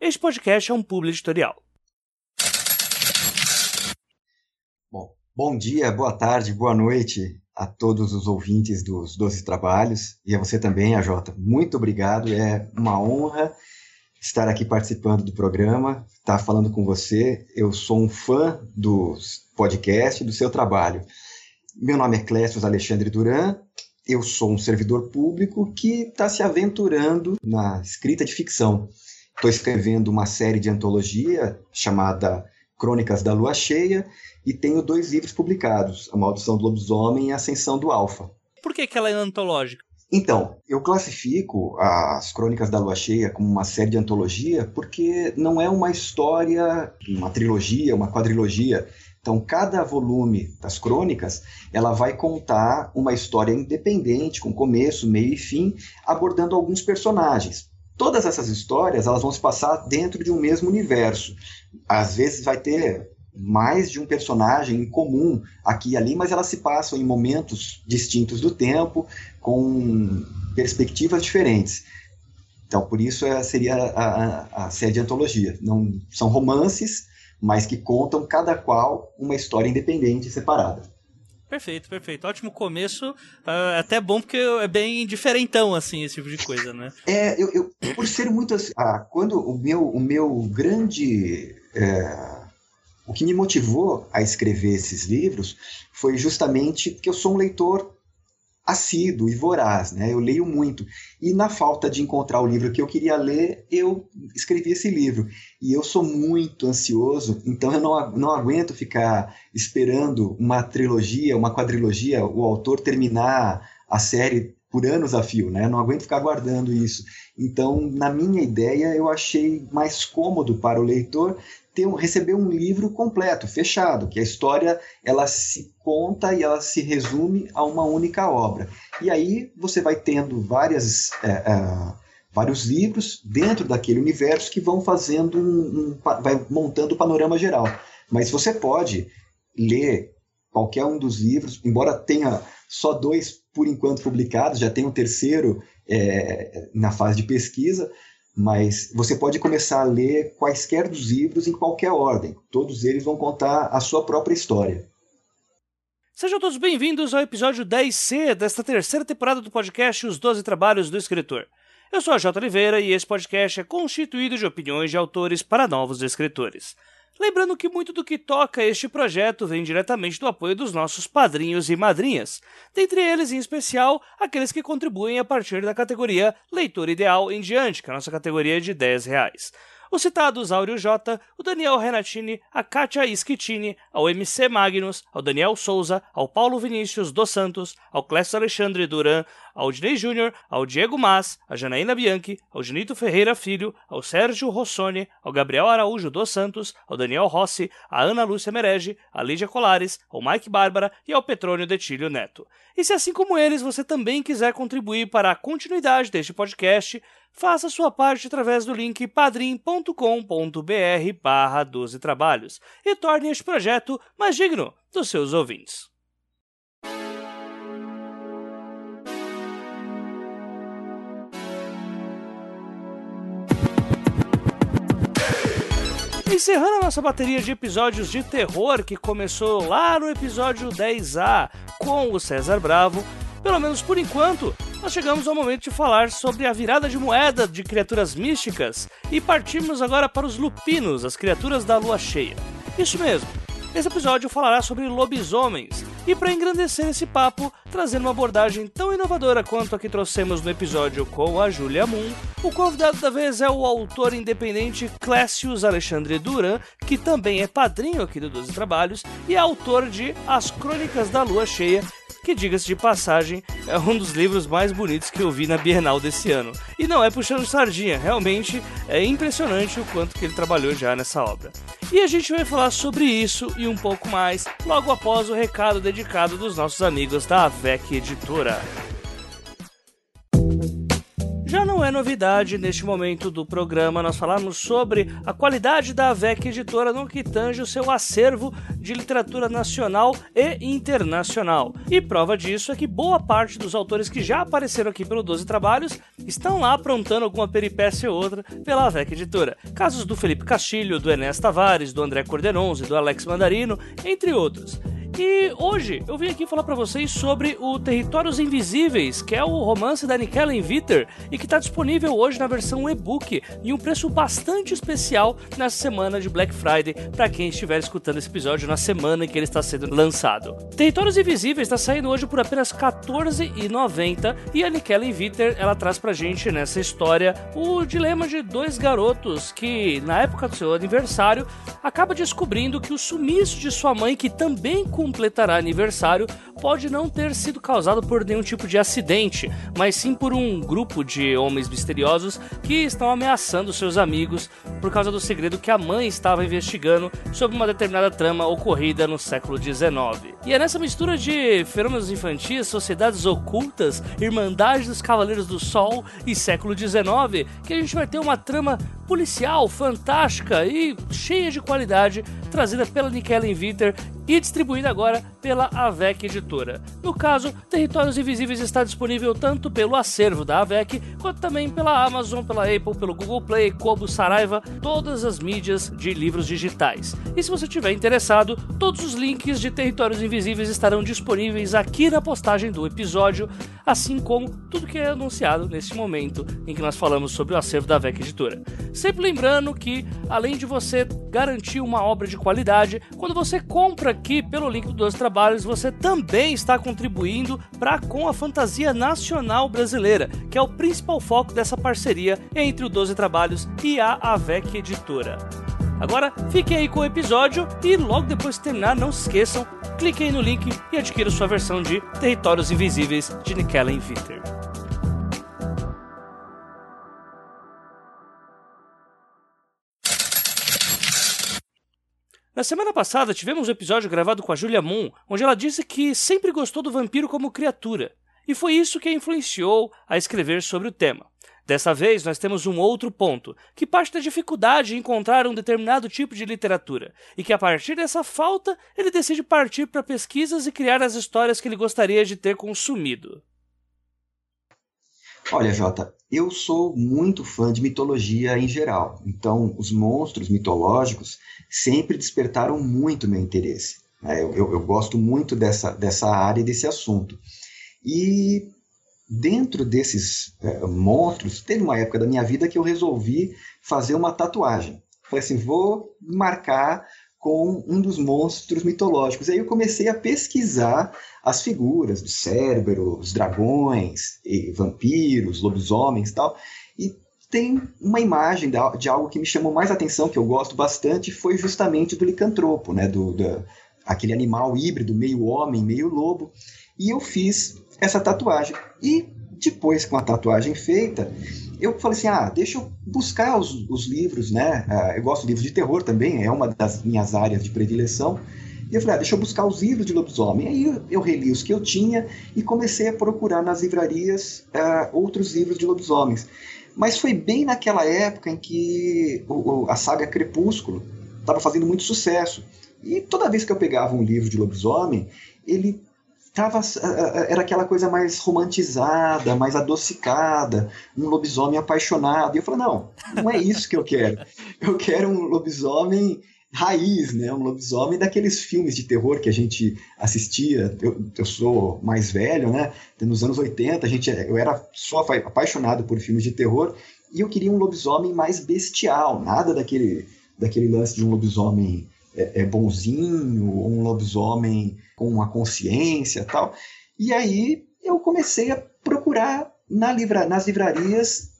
Este podcast é um publi editorial. Bom, bom dia, boa tarde, boa noite a todos os ouvintes dos Doze Trabalhos e a você também, a Jota. Muito obrigado, é uma honra estar aqui participando do programa, estar falando com você. Eu sou um fã dos podcasts, do seu trabalho. Meu nome é Clécio Alexandre Duran, eu sou um servidor público que está se aventurando na escrita de ficção. Estou escrevendo uma série de antologia chamada Crônicas da Lua Cheia e tenho dois livros publicados, A Maldição do Lobisomem e A Ascensão do Alfa. Por que, que ela é antológica? Então, eu classifico as Crônicas da Lua Cheia como uma série de antologia porque não é uma história, uma trilogia, uma quadrilogia. Então, cada volume das crônicas, ela vai contar uma história independente, com começo, meio e fim, abordando alguns personagens. Todas essas histórias, elas vão se passar dentro de um mesmo universo. Às vezes vai ter mais de um personagem em comum aqui e ali, mas elas se passam em momentos distintos do tempo, com perspectivas diferentes. Então, por isso é, seria a, a, a série de antologia. Não, são romances, mas que contam cada qual uma história independente e separada. Perfeito, perfeito. Ótimo começo. Uh, até bom porque é bem diferentão, assim, esse tipo de coisa, né? É, eu, eu por ser muito assim, ah, quando o meu, o meu grande. É o que me motivou a escrever esses livros foi justamente que eu sou um leitor assíduo e voraz, né? Eu leio muito. E na falta de encontrar o livro que eu queria ler, eu escrevi esse livro. E eu sou muito ansioso, então eu não, não aguento ficar esperando uma trilogia, uma quadrilogia, o autor terminar a série por anos a fio, né? Eu não aguento ficar guardando isso. Então, na minha ideia, eu achei mais cômodo para o leitor ter um, receber um livro completo, fechado, que a história ela se conta e ela se resume a uma única obra. E aí você vai tendo várias, é, é, vários livros dentro daquele universo que vão fazendo um, um, vai montando o panorama geral. Mas você pode ler qualquer um dos livros, embora tenha só dois por enquanto publicados, já tem um terceiro é, na fase de pesquisa, mas você pode começar a ler quaisquer dos livros em qualquer ordem. Todos eles vão contar a sua própria história. Sejam todos bem-vindos ao episódio 10C desta terceira temporada do podcast Os Doze Trabalhos do Escritor. Eu sou a J. Oliveira e esse podcast é constituído de opiniões de autores para novos escritores. Lembrando que muito do que toca este projeto vem diretamente do apoio dos nossos padrinhos e madrinhas, dentre eles, em especial, aqueles que contribuem a partir da categoria Leitor Ideal em diante, que é a nossa categoria de 10 reais. Os citados Áureo J, o Daniel Renatini, a Kátia Ischitini, ao MC Magnus, ao Daniel Souza, ao Paulo Vinícius dos Santos, ao Clécio Alexandre Duran, ao Dinei Júnior, ao Diego Mas, a Janaína Bianchi, ao Junito Ferreira Filho, ao Sérgio Rossoni, ao Gabriel Araújo dos Santos, ao Daniel Rossi, a Ana Lúcia Merege, a Lídia Colares, ao Mike Bárbara e ao Petrônio Detílio Neto. E se assim como eles você também quiser contribuir para a continuidade deste podcast, faça sua parte através do link padrim.com.br barra 12 trabalhos e torne este projeto mais digno dos seus ouvintes. Encerrando a nossa bateria de episódios de terror que começou lá no episódio 10A com o César Bravo, pelo menos por enquanto, nós chegamos ao momento de falar sobre a virada de moeda de criaturas místicas e partimos agora para os lupinos, as criaturas da lua cheia. Isso mesmo. Esse episódio falará sobre lobisomens, e para engrandecer esse papo, trazendo uma abordagem tão inovadora quanto a que trouxemos no episódio com a Julia Moon, o convidado da vez é o autor independente Clécius Alexandre Duran, que também é padrinho aqui do Doze Trabalhos e é autor de As Crônicas da Lua Cheia, que, diga-se de passagem, é um dos livros mais bonitos que eu vi na Bienal desse ano. E não é puxando sardinha, realmente é impressionante o quanto que ele trabalhou já nessa obra. E a gente vai falar sobre isso e um pouco mais logo após o recado dedicado dos nossos amigos da AVEC Editora. Já não é novidade neste momento do programa nós falarmos sobre a qualidade da AVEC Editora no que tange o seu acervo de literatura nacional e internacional. E prova disso é que boa parte dos autores que já apareceram aqui pelo 12 Trabalhos estão lá aprontando alguma peripécia ou outra pela AVEC Editora. Casos do Felipe Castilho, do Enéas Tavares, do André Corderonze, do Alex Mandarino, entre outros. E hoje eu vim aqui falar para vocês sobre o Territórios Invisíveis, que é o romance da Nikellen Viter e que está disponível hoje na versão e-book em um preço bastante especial nessa semana de Black Friday para quem estiver escutando esse episódio na semana em que ele está sendo lançado. Territórios Invisíveis está saindo hoje por apenas R$14,90 e a Nikellen Viter ela traz pra gente nessa história o dilema de dois garotos que na época do seu aniversário acaba descobrindo que o sumiço de sua mãe que também completará aniversário pode não ter sido causado por nenhum tipo de acidente, mas sim por um grupo de homens misteriosos que estão ameaçando seus amigos por causa do segredo que a mãe estava investigando sobre uma determinada trama ocorrida no século XIX. E é nessa mistura de fenômenos infantis, sociedades ocultas, Irmandade dos Cavaleiros do Sol e século XIX que a gente vai ter uma trama policial fantástica e cheia de qualidade trazida pela Nikellen Viter e distribuída agora pela AVEC Editora. No caso, Territórios Invisíveis está disponível tanto pelo acervo da AVEC, quanto também pela Amazon, pela Apple, pelo Google Play, Kobo, Saraiva, todas as mídias de livros digitais. E se você estiver interessado, todos os links de Territórios Invisíveis estarão disponíveis aqui na postagem do episódio, assim como tudo que é anunciado neste momento em que nós falamos sobre o acervo da AVEC Editora. Sempre lembrando que, além de você garantir uma obra de qualidade, quando você compra aqui pelo link do Dois Trabalhos, você também está contribuindo para com a fantasia nacional brasileira, que é o principal foco dessa parceria entre o Doze Trabalhos e a AVEC Editora. Agora, fique aí com o episódio e logo depois de terminar, não se esqueçam, clique aí no link e adquira sua versão de Territórios Invisíveis de Nikellen Viter. Na semana passada tivemos um episódio gravado com a Julia Moon, onde ela disse que sempre gostou do vampiro como criatura, e foi isso que a influenciou a escrever sobre o tema. Dessa vez, nós temos um outro ponto, que parte da dificuldade em encontrar um determinado tipo de literatura, e que a partir dessa falta, ele decide partir para pesquisas e criar as histórias que ele gostaria de ter consumido. Olha, Jota, eu sou muito fã de mitologia em geral. Então, os monstros mitológicos sempre despertaram muito meu interesse. É, eu, eu, eu, gosto muito dessa, dessa área e desse assunto. E dentro desses é, monstros, teve uma época da minha vida que eu resolvi fazer uma tatuagem. Falei assim, vou marcar com um dos monstros mitológicos. Aí eu comecei a pesquisar as figuras do Cérebro, os dragões, vampiros, lobisomens e tal. E tem uma imagem de algo que me chamou mais atenção, que eu gosto bastante, foi justamente do licantropo, né? do, do aquele animal híbrido, meio homem, meio lobo. E eu fiz essa tatuagem. E depois, com a tatuagem feita, eu falei assim, ah, deixa eu buscar os, os livros, né? Ah, eu gosto de livros de terror também, é uma das minhas áreas de predileção. E eu falei, ah, deixa eu buscar os livros de lobisomem. Aí eu, eu reli os que eu tinha e comecei a procurar nas livrarias uh, outros livros de lobisomens. Mas foi bem naquela época em que o, o, a saga Crepúsculo estava fazendo muito sucesso. E toda vez que eu pegava um livro de lobisomem, ele tava, era aquela coisa mais romantizada, mais adocicada, um lobisomem apaixonado. E eu falei, não, não é isso que eu quero. Eu quero um lobisomem raiz, né? Um lobisomem daqueles filmes de terror que a gente assistia. Eu, eu sou mais velho, né? Nos anos 80, a gente, eu era só apaixonado por filmes de terror e eu queria um lobisomem mais bestial, nada daquele, daquele lance de um lobisomem é, é bonzinho, um lobisomem com uma consciência tal. E aí eu comecei a procurar na livra, nas livrarias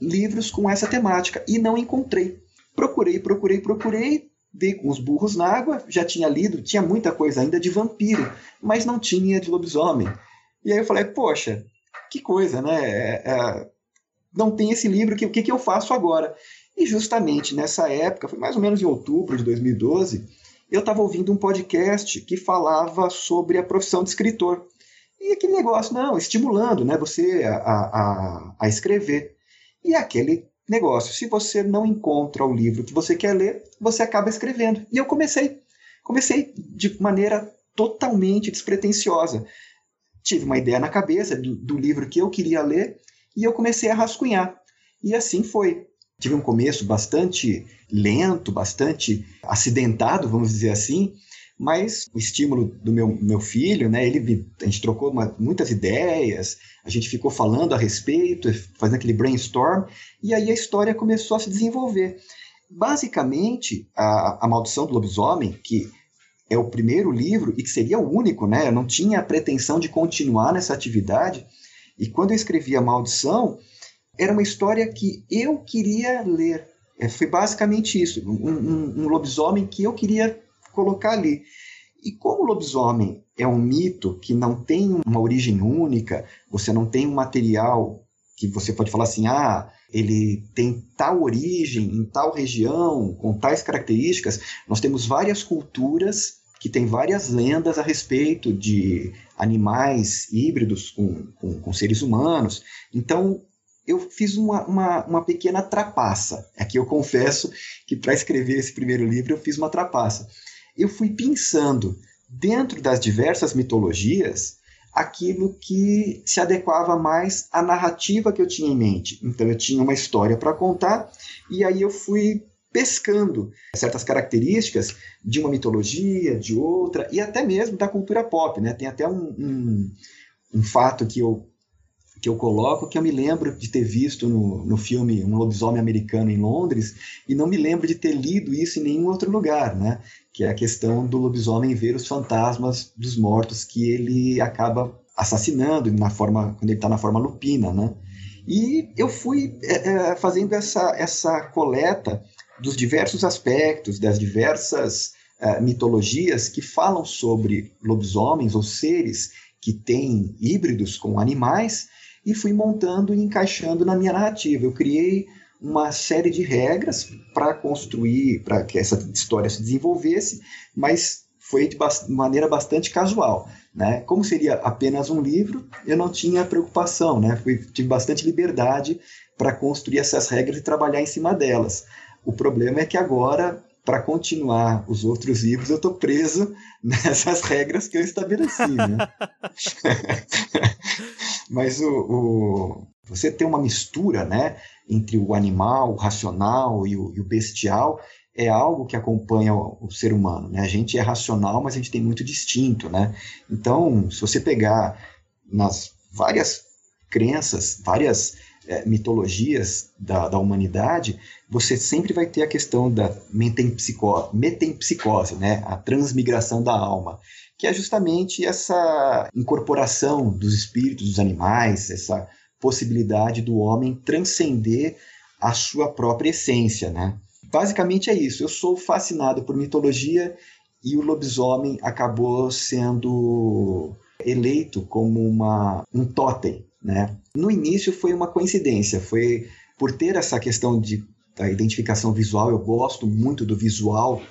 livros com essa temática e não encontrei. Procurei, procurei, procurei, dei com os burros na água, já tinha lido, tinha muita coisa ainda de vampiro, mas não tinha de lobisomem. E aí eu falei, poxa, que coisa, né? É, é, não tem esse livro, o que, que, que eu faço agora? E justamente nessa época, foi mais ou menos em outubro de 2012, eu estava ouvindo um podcast que falava sobre a profissão de escritor. E aquele negócio, não, estimulando né, você a, a, a escrever. E aquele negócio, se você não encontra o livro que você quer ler, você acaba escrevendo. E eu comecei. Comecei de maneira totalmente despretensiosa. Tive uma ideia na cabeça do, do livro que eu queria ler e eu comecei a rascunhar. E assim foi. Tive um começo bastante lento, bastante acidentado, vamos dizer assim, mas o estímulo do meu, meu filho, né, ele, a gente trocou uma, muitas ideias, a gente ficou falando a respeito, fazendo aquele brainstorm, e aí a história começou a se desenvolver. Basicamente, a, a Maldição do Lobisomem, que é o primeiro livro e que seria o único, né, eu não tinha a pretensão de continuar nessa atividade, e quando eu escrevi A Maldição, era uma história que eu queria ler. É, foi basicamente isso, um, um, um lobisomem que eu queria colocar ali. E como o lobisomem é um mito que não tem uma origem única, você não tem um material que você pode falar assim, ah, ele tem tal origem em tal região, com tais características. Nós temos várias culturas que têm várias lendas a respeito de animais híbridos com, com, com seres humanos. Então, eu fiz uma, uma, uma pequena trapaça. Aqui eu confesso que para escrever esse primeiro livro eu fiz uma trapaça. Eu fui pensando dentro das diversas mitologias aquilo que se adequava mais à narrativa que eu tinha em mente. Então eu tinha uma história para contar e aí eu fui pescando certas características de uma mitologia, de outra e até mesmo da cultura pop, né? Tem até um, um, um fato que eu que eu coloco, que eu me lembro de ter visto no, no filme Um Lobisomem Americano em Londres, e não me lembro de ter lido isso em nenhum outro lugar, né? Que é a questão do lobisomem ver os fantasmas dos mortos que ele acaba assassinando na forma, quando ele está na forma lupina, né? E eu fui é, é, fazendo essa, essa coleta dos diversos aspectos, das diversas é, mitologias que falam sobre lobisomens ou seres que têm híbridos com animais e fui montando e encaixando na minha narrativa. Eu criei uma série de regras para construir, para que essa história se desenvolvesse, mas foi de maneira bastante casual. Né? Como seria apenas um livro, eu não tinha preocupação, né? Fui, tive bastante liberdade para construir essas regras e trabalhar em cima delas. O problema é que agora, para continuar os outros livros, eu estou preso nessas regras que eu estabeleci. Né? Mas o, o, você ter uma mistura né, entre o animal, o racional e o, e o bestial é algo que acompanha o, o, ser humano. Né? A gente é racional, mas a gente tem muito distinto. Né? Então, se você pegar nas várias crenças, várias é, mitologias da, da, humanidade, você sempre vai ter a questão da metempsicose, metempsicose né? a transmigração da alma que é justamente essa incorporação dos espíritos dos animais, essa possibilidade do homem transcender a sua própria essência, né? Basicamente é isso. Eu sou fascinado por mitologia e o lobisomem acabou sendo eleito como uma, um totem, né? No início foi uma coincidência, foi por ter essa questão de da identificação visual, eu gosto muito do visual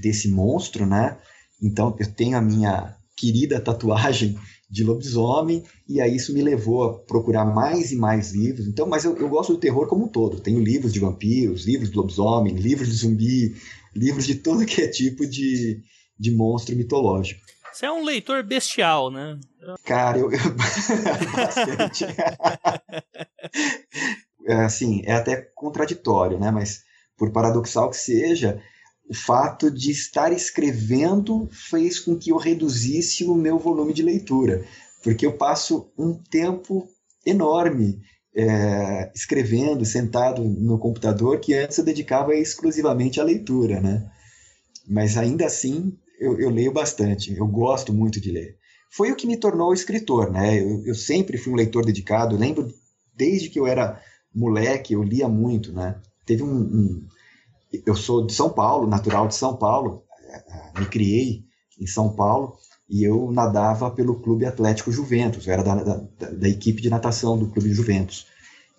desse monstro, né? Então eu tenho a minha querida tatuagem de lobisomem, e aí isso me levou a procurar mais e mais livros. Então, mas eu, eu gosto do terror como um todo. Tenho livros de vampiros, livros de lobisomem, livros de zumbi, livros de todo que é tipo de, de monstro mitológico. Você é um leitor bestial, né? Cara, eu. eu bastante. é, assim, é até contraditório, né? Mas, por paradoxal que seja, o fato de estar escrevendo fez com que eu reduzisse o meu volume de leitura, porque eu passo um tempo enorme é, escrevendo, sentado no computador, que antes eu dedicava exclusivamente à leitura, né? Mas ainda assim, eu, eu leio bastante, eu gosto muito de ler. Foi o que me tornou escritor, né? Eu, eu sempre fui um leitor dedicado, lembro desde que eu era moleque, eu lia muito, né? Teve um, um eu sou de São Paulo, natural de São Paulo, me criei em São Paulo e eu nadava pelo Clube Atlético Juventus, eu era da, da, da equipe de natação do Clube Juventus.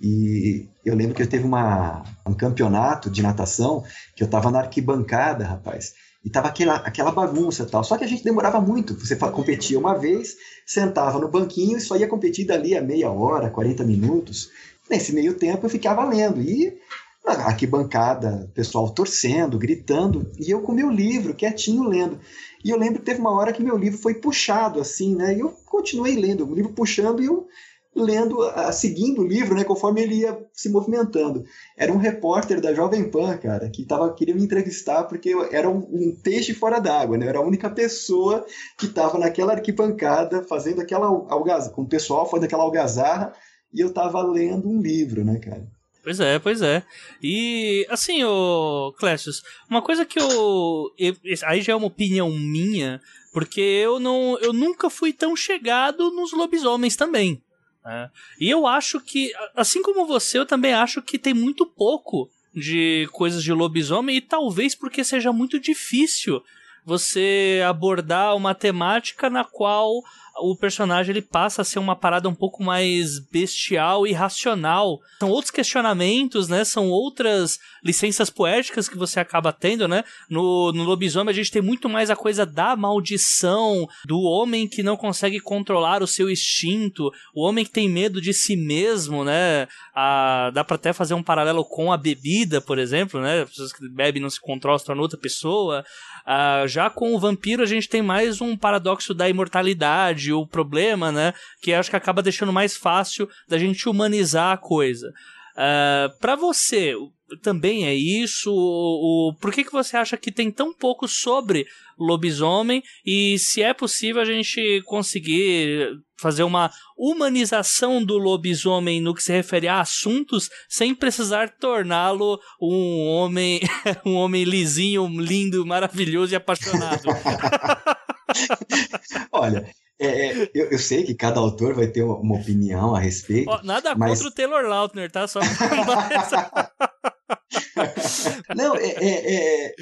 E eu lembro que eu teve uma, um campeonato de natação que eu estava na arquibancada, rapaz, e tava aquela, aquela bagunça tal. Só que a gente demorava muito. Você competia uma vez, sentava no banquinho e só ia competir dali a meia hora, 40 minutos. Nesse meio tempo eu ficava lendo e aqui bancada, pessoal torcendo, gritando, e eu com meu livro, quietinho lendo. E eu lembro que teve uma hora que meu livro foi puxado assim, né? E eu continuei lendo, o livro puxando e eu lendo, seguindo o livro, né, conforme ele ia se movimentando. Era um repórter da Jovem Pan, cara, que tava, queria me entrevistar porque era um, um peixe fora d'água, né? Era a única pessoa que estava naquela arquibancada fazendo aquela algazarra, com o pessoal fazendo aquela algazarra, e eu estava lendo um livro, né, cara? Pois é, pois é. E assim, o Clécius, uma coisa que eu, eu, aí já é uma opinião minha, porque eu não eu nunca fui tão chegado nos lobisomens também. Né? E eu acho que, assim como você, eu também acho que tem muito pouco de coisas de lobisomem e talvez porque seja muito difícil você abordar uma temática na qual o personagem ele passa a ser uma parada um pouco mais bestial e racional. São outros questionamentos, né? São outras licenças poéticas que você acaba tendo, né? No, no lobisomem a gente tem muito mais a coisa da maldição, do homem que não consegue controlar o seu instinto, o homem que tem medo de si mesmo, né? A, dá pra até fazer um paralelo com a bebida, por exemplo, né? As pessoas que bebem não se controlam, se tornam outra pessoa. Uh, já com o vampiro a gente tem mais um paradoxo da imortalidade, o problema, né? Que acho que acaba deixando mais fácil da gente humanizar a coisa. Uh, para você, também é isso? O, o, por que, que você acha que tem tão pouco sobre lobisomem? E se é possível a gente conseguir fazer uma humanização do lobisomem no que se refere a assuntos sem precisar torná-lo um homem um homem lisinho, lindo, maravilhoso e apaixonado. Olha, é, é, eu, eu, sei que cada autor vai ter uma, uma opinião a respeito. Nada mas... contra o Taylor Lautner, tá? Só Não, é, é, é,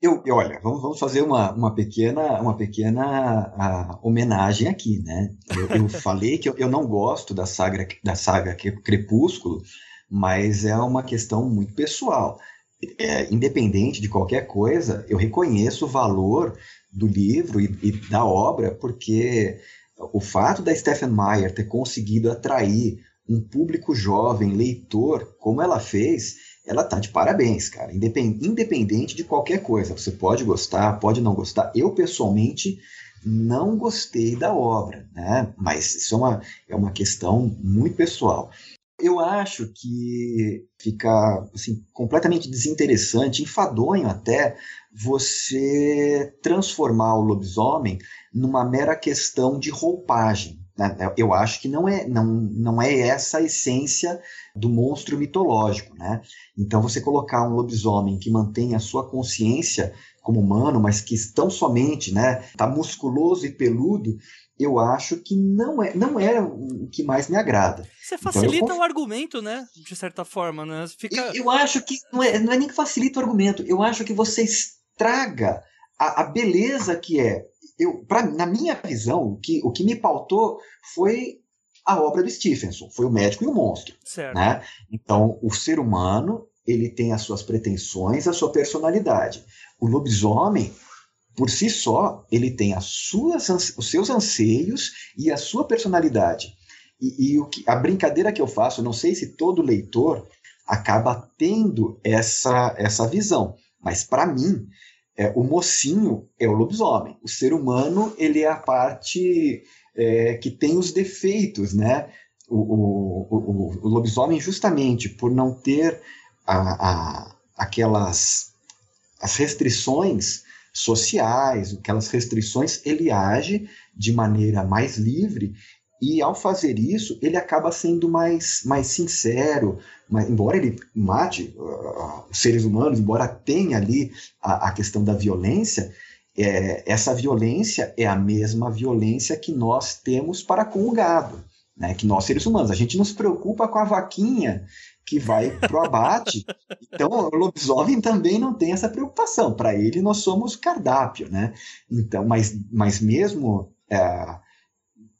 eu, eu, olha, vamos, vamos fazer uma, uma pequena, uma pequena a, homenagem aqui, né? Eu, eu falei que eu, eu, não gosto da saga, da saga Crepúsculo, mas é uma questão muito pessoal. É, independente de qualquer coisa, eu reconheço o valor do livro e, e, da obra, porque o fato da Stephen Meyer ter conseguido atrair um público jovem, leitor, como ela fez, ela tá de parabéns, cara. Independente de qualquer coisa. Você pode gostar, pode não gostar. Eu, pessoalmente, não gostei da obra, né? Mas isso é uma, é uma questão muito pessoal. Eu acho que fica assim, completamente desinteressante, enfadonho até, você transformar o lobisomem numa mera questão de roupagem. Né? Eu acho que não é, não, não é essa a essência do monstro mitológico. Né? Então, você colocar um lobisomem que mantém a sua consciência como humano, mas que tão somente né, tá musculoso e peludo, eu acho que não é, não é o que mais me agrada. Você então, facilita então, o argumento, né? De certa forma, né? Fica... Eu, eu, acho que não é, não é nem que facilita o argumento, eu acho que você estraga a, a beleza que é eu, pra, na minha visão, o que, o que me pautou foi a obra do Stephenson, foi o médico e o monstro. Certo. Né? Então, o ser humano ele tem as suas pretensões, a sua personalidade. O lobisomem, por si só, ele tem as suas, os seus anseios e a sua personalidade. E, e o que, a brincadeira que eu faço, não sei se todo leitor acaba tendo essa, essa visão, mas para mim, é, o mocinho é o lobisomem. O ser humano ele é a parte é, que tem os defeitos, né? O, o, o, o, lobisomem, justamente por não ter a, a, aquelas as restrições sociais, aquelas restrições, ele age de maneira mais livre e ao fazer isso, ele acaba sendo mais, mais sincero, mas, embora ele mate uh, os seres humanos, embora tenha ali a, a questão da violência, é, essa violência é a mesma violência que nós temos para com o gado, né? que nós seres humanos. A gente não se preocupa com a vaquinha que vai para o abate. Então, o lobisomem também não tem essa preocupação. Para ele, nós somos cardápio, né? Então, mas, mas mesmo é,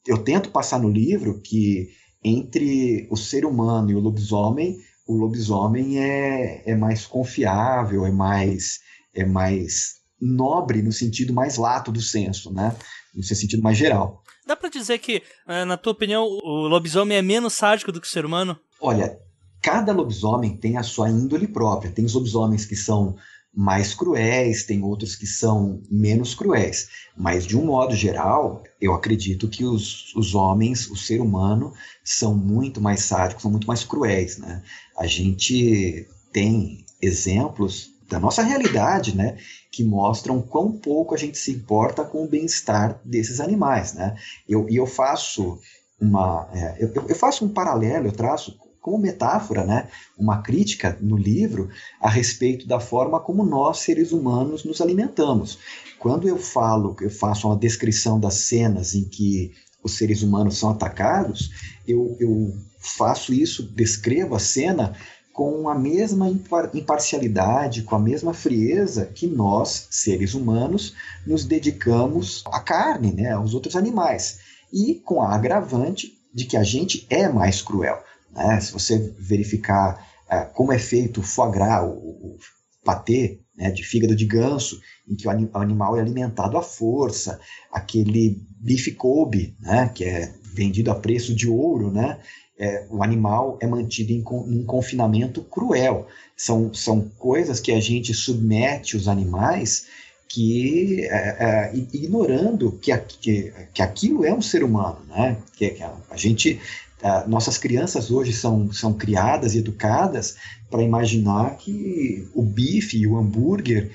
eu tento passar no livro que entre o ser humano e o lobisomem, o lobisomem é, é mais confiável, é mais, é mais nobre no sentido mais lato do senso, né? No sentido mais geral. Dá para dizer que, eh, na tua opinião, o lobisomem é menos sádico do que o ser humano? Olha, cada lobisomem tem a sua índole própria. Tem os lobisomens que são mais cruéis, tem outros que são menos cruéis. Mas, de um modo geral, eu acredito que os, os homens, o ser humano, são muito mais sádicos, são muito mais cruéis. Né? A gente tem exemplos da nossa realidade, né, que mostram quão pouco a gente se importa com o bem-estar desses animais, né? Eu, e eu faço uma, é, eu, eu, faço um paralelo, eu traço como metáfora, né, uma crítica no livro a respeito da forma como nós, seres humanos, nos alimentamos. Quando eu falo, eu faço uma descrição das cenas em que os seres humanos são atacados, eu, eu faço isso, descrevo a cena com a mesma imparcialidade, com a mesma frieza que nós, seres humanos, nos dedicamos à carne, né, aos outros animais. E com a agravante de que a gente é mais cruel. Né? Se você verificar é, como é feito o foie gras, o, o patê né, de fígado de ganso, em que o animal é alimentado à força, aquele bife Kobe, né, que é vendido a preço de ouro, né, é, o animal é mantido em, em, confinamento cruel. São, são coisas que a gente submete os animais que é, é, ignorando que, que, que aquilo é um ser humano, né? Que, que a, a gente Uh, nossas crianças hoje são, são criadas e educadas para imaginar que o bife e o hambúrguer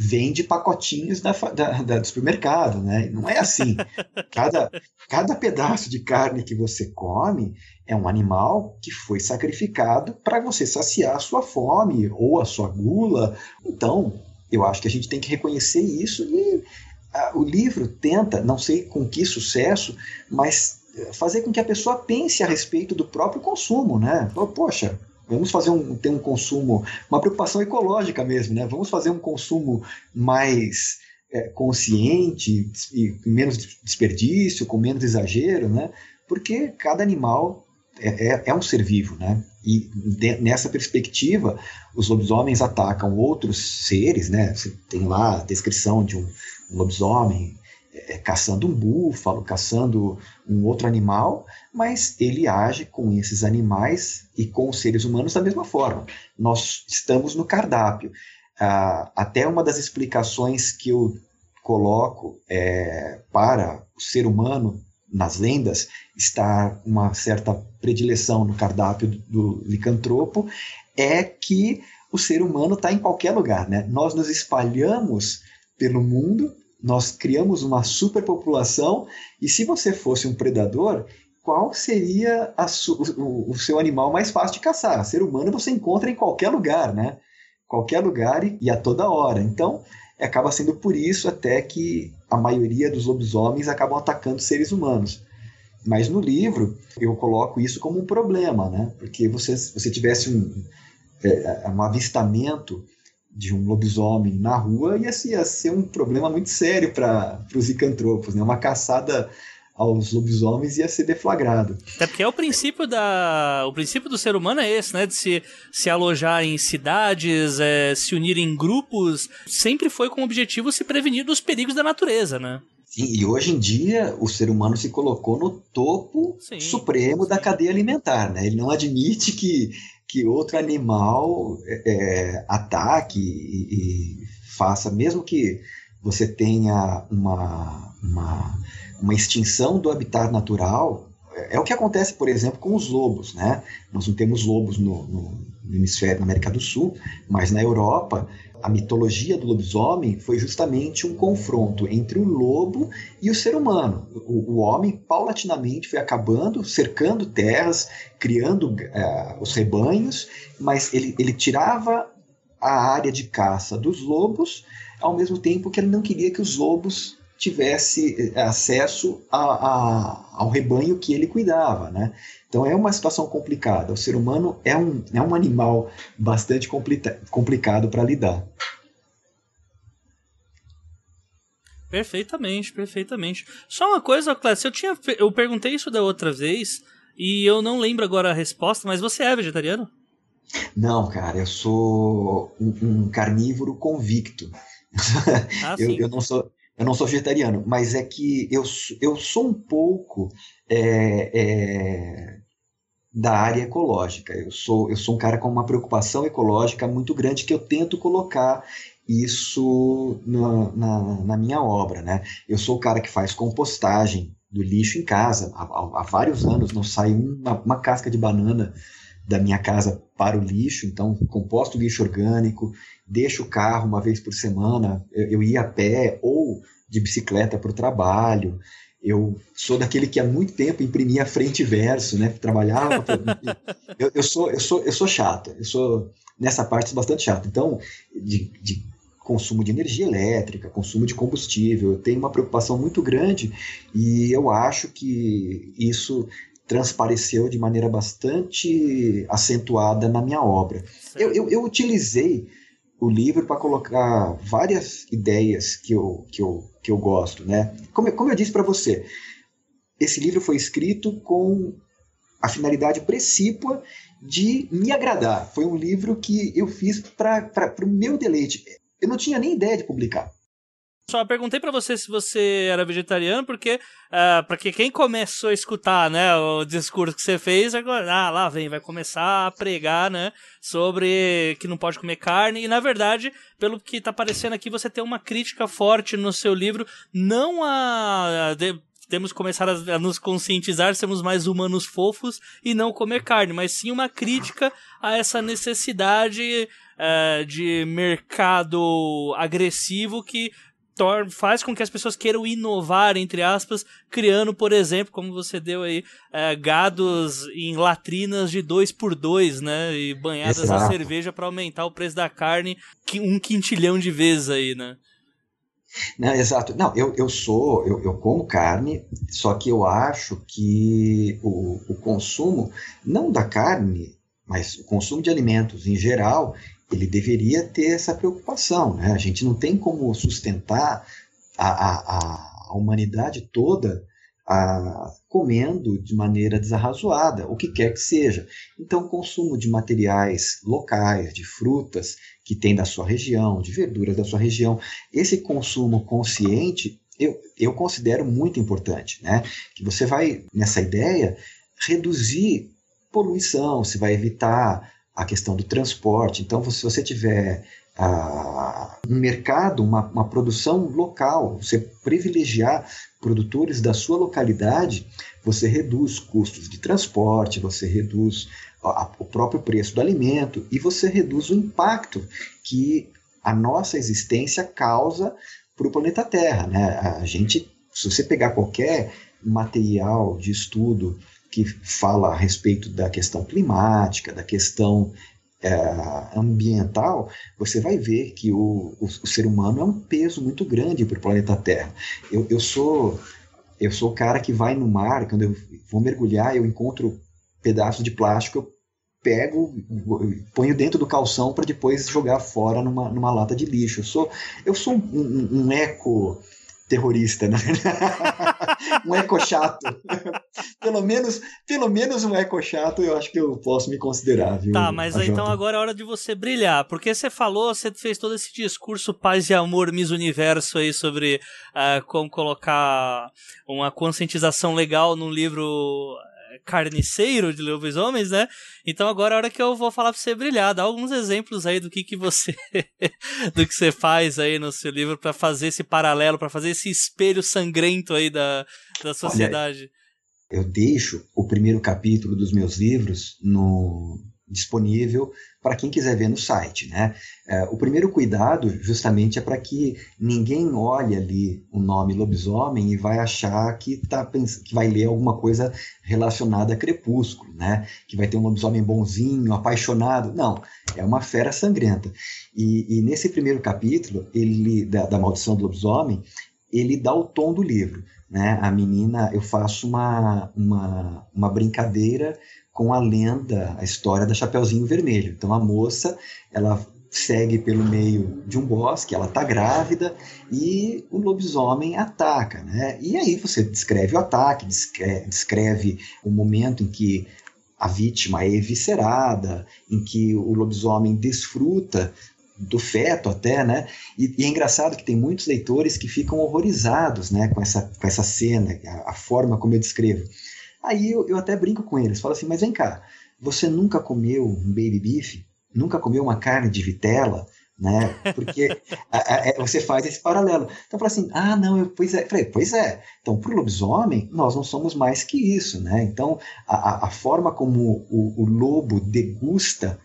vêm de pacotinhos da, da, da, do supermercado, né? Não é assim. Cada, cada pedaço de carne que você come é um animal que foi sacrificado para você saciar a sua fome ou a sua gula. Então, eu acho que a gente tem que reconhecer isso e uh, o livro tenta, não sei com que sucesso, mas fazer com que a pessoa pense a respeito do próprio consumo, né? Poxa, vamos fazer um ter um consumo, uma preocupação ecológica mesmo, né? Vamos fazer um consumo mais é, consciente e menos desperdício, com menos exagero, né? Porque cada animal é, é, é um ser vivo, né? E de, nessa perspectiva, os lobisomens atacam outros seres, né? Você tem lá a descrição de um, um lobisomem caçando um búfalo, caçando um outro animal, mas ele age com esses animais e com os seres humanos da mesma forma. Nós estamos no cardápio. Ah, até uma das explicações que eu coloco é, para o ser humano nas lendas está uma certa predileção no cardápio do, do licantropo é que o ser humano está em qualquer lugar, né? Nós nos espalhamos pelo mundo nós criamos uma superpopulação e se você fosse um predador, qual seria o, o, seu animal mais fácil de caçar? Ser humano você encontra em qualquer lugar, né? Qualquer lugar e, e a toda hora. Então, acaba sendo por isso até que a maioria dos lobisomens acabam atacando seres humanos. Mas no livro eu coloco isso como um problema, né? Porque você, se você tivesse um, é, um avistamento de um lobisomem na rua ia, ia ser um problema muito sério para os licantropos, né? Uma caçada aos lobisomens ia ser deflagrado. Até porque é o princípio da o princípio do ser humano é esse, né, de se, se alojar em cidades, é, se unir em grupos, sempre foi com o objetivo se prevenir dos perigos da natureza, né? Sim, e hoje em dia o ser humano se colocou no topo sim, supremo sim. da cadeia alimentar, né? Ele não admite que que outro animal é, é, ataque e, e, faça, mesmo que você tenha uma, uma, uma extinção do habitat natural, é, é o que acontece, por exemplo, com os lobos, né? Nós não temos lobos no, no, no hemisfério, na América do Sul, mas na Europa a mitologia do lobisomem foi justamente um confronto entre o lobo e o ser humano. O, o homem paulatinamente foi acabando, cercando terras, criando uh, os rebanhos, mas ele, ele tirava a área de caça dos lobos, ao mesmo tempo que ele não queria que os lobos tivesse eh, acesso a, a, ao rebanho que ele cuidava, né? Então é uma situação complicada. O ser humano é um, é um animal bastante complica complicado para lidar. Perfeitamente, perfeitamente. Só uma coisa, Clécio, eu tinha eu perguntei isso da outra vez e eu não lembro agora a resposta, mas você é vegetariano? Não, cara, eu sou um, um carnívoro convicto. Ah, eu, eu, não sou, eu não sou vegetariano, mas é que eu, eu sou um pouco é, é, da área ecológica. Eu sou, eu sou um cara com uma preocupação ecológica muito grande que eu tento colocar isso na, na, na minha obra. Né? Eu sou o cara que faz compostagem do lixo em casa. Há, há, vários anos não sai uma, uma casca de banana da minha casa para o lixo, então composto lixo orgânico, deixo o carro uma vez por semana, eu, eu ia a pé ou de bicicleta para o trabalho, eu sou daquele que há muito tempo imprimia frente e verso, né? Trabalhava. eu, eu, sou, eu, sou, eu sou chato, eu sou nessa parte bastante chato. Então, de, de consumo de energia elétrica, consumo de combustível, eu tenho uma preocupação muito grande e eu acho que isso transpareceu de maneira bastante acentuada na minha obra. Eu, eu, eu, utilizei o livro para colocar várias ideias que eu, que eu, que eu gosto, né? Como, como eu disse para você, esse livro foi escrito com a finalidade precípua de me agradar. Foi um livro que eu fiz para o meu deleite. Eu não tinha nem ideia de publicar. Só perguntei para você se você era vegetariano, porque uh, ah, para que quem começou a escutar, né, o discurso que você fez, agora, ah, lá vem, vai começar a pregar, né, sobre que não pode comer carne. E na verdade, pelo que tá aparecendo aqui, você tem uma crítica forte no seu livro, não a, a de, temos que começar a, nos conscientizar, sermos mais humanos fofos e não comer carne, mas sim uma crítica a essa necessidade uh, de mercado agressivo que faz com que as pessoas queiram inovar, entre aspas, criando, por exemplo, como você deu aí, é, gados em latrinas de dois por dois, né? E banhadas Exato. a cerveja para aumentar o preço da carne um quintilhão de vezes aí, né? Não, exato. Não, eu, eu sou, eu, eu como carne, só que eu acho que o, o consumo, não da carne, mas o consumo de alimentos em geral, ele deveria ter essa preocupação. Né? A gente não tem como sustentar a, a, a humanidade toda a, comendo de maneira desarrazoada, o que quer que seja. Então, consumo de materiais locais, de frutas que tem da sua região, de verduras da sua região, esse consumo consciente eu, eu considero muito importante. Né? Que você vai, nessa ideia, reduzir poluição, você vai evitar a questão do transporte. Então, se você tiver uh, um mercado, uma, uma produção local, você privilegiar produtores da sua localidade, você reduz custos de transporte, você reduz a, o próprio preço do alimento e você reduz o impacto que a nossa existência causa para o planeta Terra. Né? A gente, se você pegar qualquer material de estudo que fala a respeito da questão climática, da questão é, ambiental, você vai ver que o, o, o, ser humano é um peso muito grande para o planeta Terra. Eu, eu sou eu sou o cara que vai no mar, quando eu vou mergulhar, eu encontro pedaços de plástico, eu pego, ponho dentro do calção para depois jogar fora numa, numa lata de lixo. Eu sou, eu sou um, um, um eco terrorista, né? um eco chato. pelo menos, pelo menos um eco chato, eu acho que eu posso me considerar, viu? Tá, mas então agora é hora de você brilhar, porque você falou, você fez todo esse discurso paz e amor, Miss Universo aí sobre uh, como colocar uma conscientização legal num livro carniceiro de lobisomens, né? Então agora é a hora que eu vou falar pra você brilhar, dá alguns exemplos aí do que que você do que você faz aí no seu livro para fazer esse paralelo, para fazer esse espelho sangrento aí da, da sociedade. Olha, eu deixo o primeiro capítulo dos meus livros no disponível para quem quiser ver no site. Né? É, o primeiro cuidado, justamente, é para que ninguém olhe ali o nome lobisomem e vai achar que, tá, que vai ler alguma coisa relacionada a crepúsculo, né? que vai ter um lobisomem bonzinho, apaixonado. Não, é uma fera sangrenta. E, e nesse primeiro capítulo, ele da, da Maldição do Lobisomem, ele dá o tom do livro. Né? A menina, eu faço uma, uma, uma brincadeira com a lenda, a história da Chapeuzinho Vermelho. Então a moça, ela segue pelo meio de um bosque, ela está grávida e o lobisomem ataca, né? E aí você descreve o ataque, descreve, descreve o momento em que a vítima é eviscerada, em que o lobisomem desfruta do feto até, né? E, e, é engraçado que tem muitos leitores que ficam horrorizados, né, com essa, com essa cena, a, a forma como eu descrevo. Aí eu, eu até brinco com eles, falo assim, mas vem cá, você nunca comeu um baby beef? Nunca comeu uma carne de vitela? né? Porque a, a, é, você faz esse paralelo. Então, fala assim, ah, não, eu, pois é. Falei, pois é. Então, para o lobisomem, nós não somos mais que isso, né? Então, a, a forma como o, o lobo degusta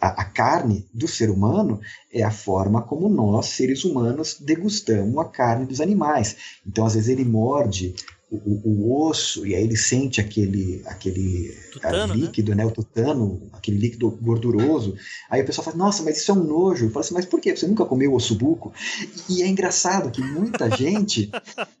a, a, carne do ser humano é a forma como nós, seres humanos, degustamos a carne dos animais. Então, às vezes, ele morde o, o, osso, e aí ele sente aquele, aquele tutano, líquido, né? né? O tutano, aquele líquido gorduroso. Aí o pessoal fala, nossa, mas isso é um nojo. Eu falo assim, mas por quê? Você nunca comeu osso buco? E é engraçado que muita gente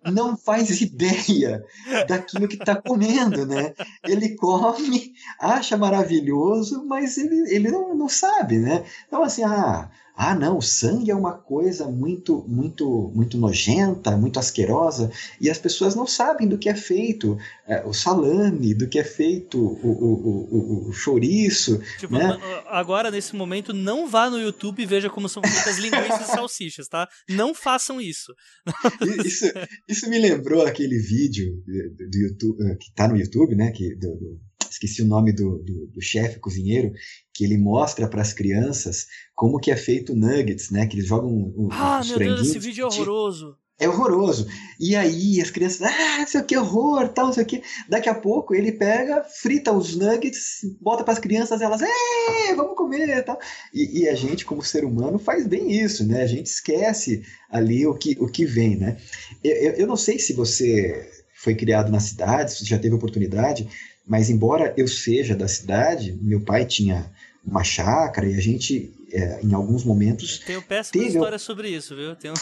não faz ideia daquilo que está comendo, né? Ele come, acha maravilhoso, mas ele, ele não, não sabe, né? Então, assim, ah, ah, não, o sangue é uma coisa muito, muito, muito nojenta, muito asquerosa, e as pessoas não sabem do que é feito é, o salame, do que é feito o, o, o, o chouriço. Tipo, né? agora, nesse momento, não vá no YouTube e veja como são feitas linguiças e salsichas, tá? Não façam isso. isso. Isso me lembrou aquele vídeo do, do YouTube, que tá no YouTube, né? Que, do, do esqueci o nome do, do, do chefe cozinheiro, que ele mostra para as crianças como que é feito nuggets, né? Que eles jogam um, Ah, meu Deus, esse vídeo é horroroso. É horroroso. E aí as crianças, ah, sei o que, horror, tal, não sei o que. Daqui a pouco ele pega, frita os nuggets, bota para as crianças, elas, é, vamos comer, tal. E, e, a gente, como ser humano, faz bem isso, né? A gente esquece ali o que, o que vem, né? Eu, eu, eu não sei se você foi criado na cidade, se já teve oportunidade, mas embora eu seja da cidade, meu pai tinha uma chácara e a gente, é, em alguns momentos. Tenho péssima teve... história sobre isso, viu? Tenho...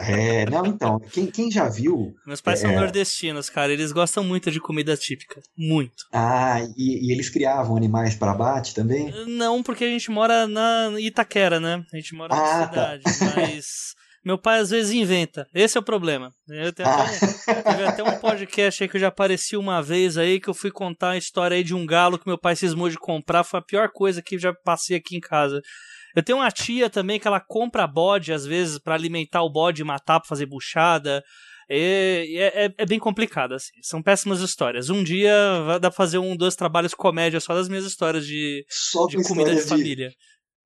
é, não, então, quem, quem já viu. Meus pais é... são nordestinos, cara, eles gostam muito de comida típica. Muito. Ah, e, e eles criavam animais para abate também? Não, porque a gente mora na Itaquera, né? A gente mora ah, na tá. cidade, tá. mas. Meu pai às vezes inventa. Esse é o problema. Eu tenho ah. até, um, até um podcast aí que eu já apareci uma vez aí que eu fui contar a história aí de um galo que meu pai cismou de comprar. Foi a pior coisa que eu já passei aqui em casa. Eu tenho uma tia também que ela compra bode às vezes para alimentar o bode e matar para fazer buchada. É, é, é, bem complicado, assim. São péssimas histórias. Um dia dá pra fazer um, dois trabalhos comédia só das minhas histórias de, de comida de família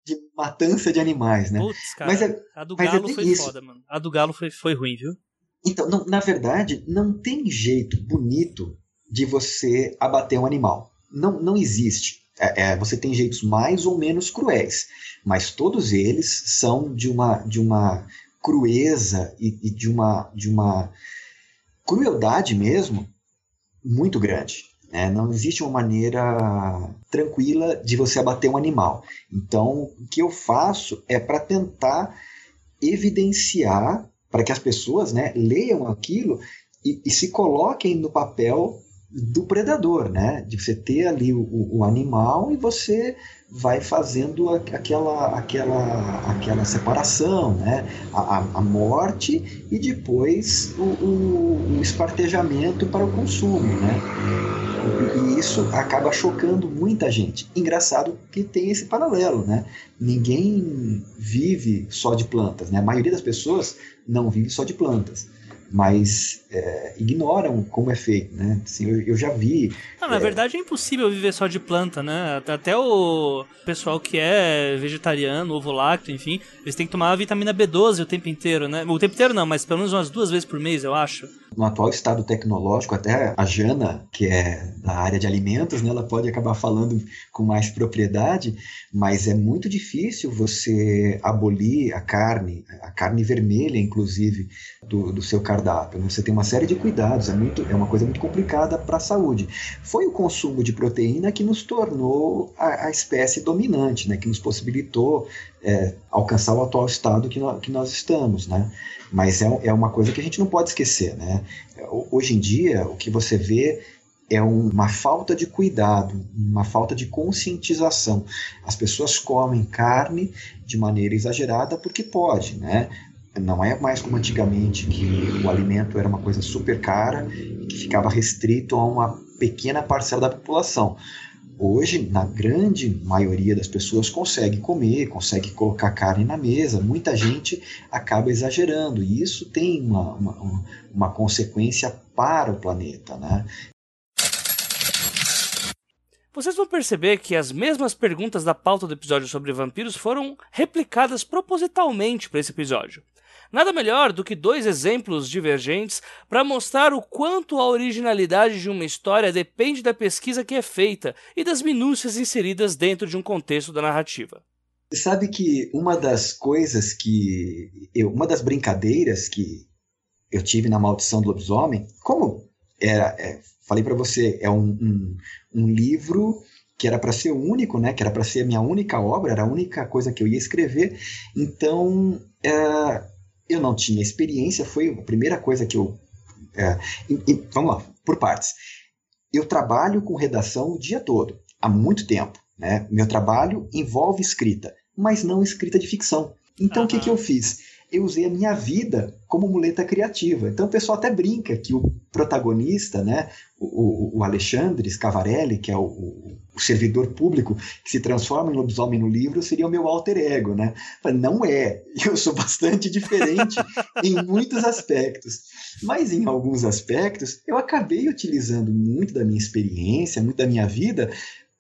de matança de animais, né? Putz, cara, mas é, a do é Galo é foi isso. foda, mano. A do Galo foi, foi ruim, viu? Então, não, na verdade, não tem jeito bonito de você abater um animal. Não, não existe. É, é, você tem jeitos mais ou menos cruéis, mas todos eles são de uma, de uma crueza e, e de, uma, de uma crueldade mesmo muito grande. É, não existe uma maneira tranquila de você abater um animal. Então, o que eu faço é para tentar evidenciar, para que as pessoas né, leiam aquilo e, e, se coloquem no papel do predador, né? De você ter ali o, o animal e você vai fazendo aquela, aquela, aquela separação, né? A, a morte e depois o, o, o espartejamento para o consumo, né? E isso acaba chocando muita gente. Engraçado que tem esse paralelo, né? Ninguém vive só de plantas, né? A maioria das pessoas não vive só de plantas mas é, ignoram como é feito, né? Assim, eu, eu já vi. Não, na é... verdade é impossível viver só de planta, né? Até o pessoal que é vegetariano, ovo lácteo, enfim, eles têm que tomar a vitamina B12 o tempo inteiro, né? O tempo inteiro não, mas pelo menos umas duas vezes por mês, eu acho. No atual estado tecnológico, até a Jana, que é da área de alimentos, né, ela pode acabar falando com mais propriedade, mas é muito difícil você abolir a carne, a carne vermelha, inclusive, do, do seu cardápio. Né? Você tem uma série de cuidados, é, muito, é uma coisa muito complicada para a saúde. Foi o consumo de proteína que nos tornou a, a espécie dominante, né, que nos possibilitou é, alcançar o atual estado que, no, que nós estamos, né? Mas é, é uma coisa que a gente não pode esquecer, né? Hoje em dia, o que você vê é uma falta de cuidado, uma falta de conscientização. As pessoas comem carne de maneira exagerada porque pode, né? Não é mais como antigamente que o alimento era uma coisa super cara e que ficava restrito a uma pequena parcela da população. Hoje, na grande maioria das pessoas, consegue comer, consegue colocar carne na mesa. Muita gente acaba exagerando e isso tem uma, uma, uma consequência para o planeta. Né? vocês vão perceber que as mesmas perguntas da pauta do episódio sobre vampiros foram replicadas propositalmente para esse episódio. Nada melhor do que dois exemplos divergentes para mostrar o quanto a originalidade de uma história depende da pesquisa que é feita e das minúcias inseridas dentro de um contexto da narrativa. Sabe que uma das coisas que. Eu, uma das brincadeiras que eu tive na Maldição do Lobisomem, como era, é, falei para você, é um, um, um livro que era para ser único, né? Que era para ser a minha única obra, era a única coisa que eu ia escrever. Então, é, eu não tinha experiência, foi a primeira coisa que eu. É, e, e, vamos lá, por partes. Eu trabalho com redação o dia todo, há muito tempo. Né? Meu trabalho envolve escrita, mas não escrita de ficção. Então, uhum. o que, que eu fiz? Eu usei a minha vida como muleta criativa. Então o pessoal até brinca que o protagonista, né, o, o Alexandre Scavarelli, que é o, o, servidor público que se transforma em lobisomem no livro, seria o meu alter ego, né? Não é. Eu sou bastante diferente em muitos aspectos. Mas em alguns aspectos, eu acabei utilizando muito da minha experiência, muito da minha vida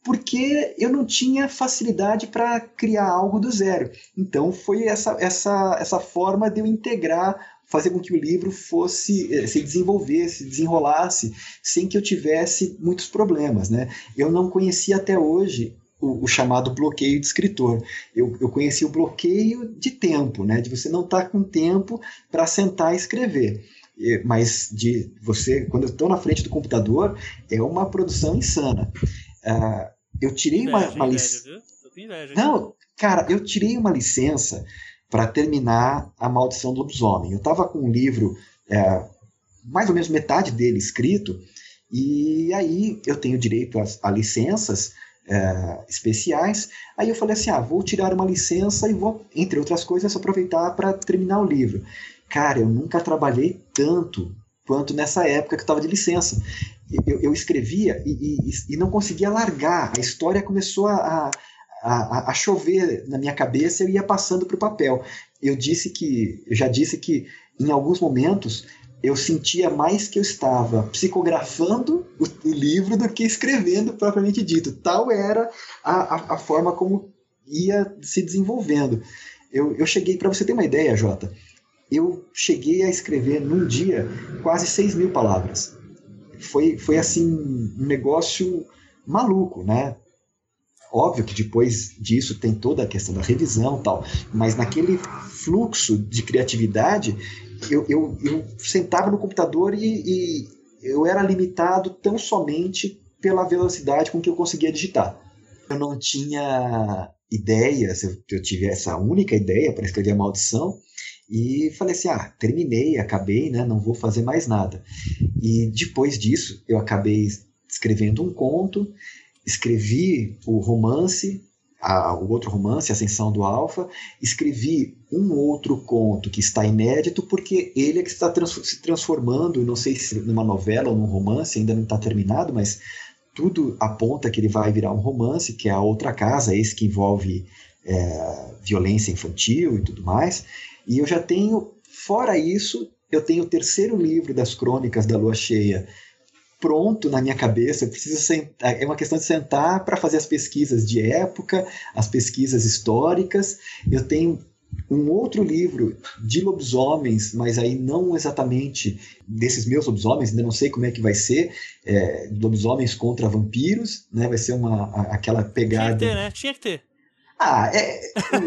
porque eu não tinha facilidade para criar algo do zero. Então foi essa, essa, essa forma de eu integrar, fazer com que o livro fosse eh, se desenvolvesse, desenrolasse, sem que eu tivesse muitos problemas. Né? Eu não conhecia até hoje o, o, chamado bloqueio de escritor. Eu, eu conheci o bloqueio de tempo, né? de você não estar tá com tempo para sentar e escrever. Mas de você, quando eu estou na frente do computador, é uma produção insana. Uh, eu tirei inveja, uma, uma licença. Não, cara, eu tirei uma licença para terminar A Maldição do Lobisomem. Eu estava com um livro, é, mais ou menos metade dele escrito, e aí eu tenho direito a, a licenças é, especiais. Aí eu falei assim: ah, vou tirar uma licença e vou, entre outras coisas, aproveitar para terminar o livro. Cara, eu nunca trabalhei tanto quanto nessa época que eu estava de licença eu, eu escrevia e, e, e, não conseguia largar. A história começou a, a, a, chover na minha cabeça e eu ia passando para o papel. Eu disse que, eu já disse que em alguns momentos eu sentia mais que eu estava psicografando o, livro do que escrevendo propriamente dito. Tal era a, a, a forma como ia se desenvolvendo. Eu, eu cheguei, para você ter uma ideia, Jota, eu cheguei a escrever num dia quase 6 mil palavras foi, foi assim um negócio maluco, né? Óbvio que depois disso tem toda a questão da revisão tal, mas naquele fluxo de criatividade, eu, eu, eu sentava no computador e, e eu era limitado tão somente pela velocidade com que eu conseguia digitar. Eu não tinha ideias, eu, eu tive essa única ideia para escrever a maldição, e falei assim: ah, terminei, acabei, né? Não vou fazer mais nada. E depois disso, eu acabei escrevendo um conto, escrevi o romance, a, o outro romance, Ascensão do Alfa, escrevi um outro conto que está inédito, porque ele é que está trans se transformando, não sei se numa novela ou num romance, ainda não está terminado, mas tudo aponta que ele vai virar um romance, que é a outra casa, esse que envolve é, violência infantil e tudo mais. E eu já tenho, fora isso, eu tenho o terceiro livro das crônicas da lua cheia pronto na minha cabeça. Eu preciso sentar, é uma questão de sentar para fazer as pesquisas de época, as pesquisas históricas. Eu tenho um outro livro de lobisomens, mas aí não exatamente desses meus lobisomens, ainda não sei como é que vai ser, é, lobisomens contra vampiros, né? Vai ser uma aquela pegada. Tinha que ter, né? Tinha que ter. Ah, é,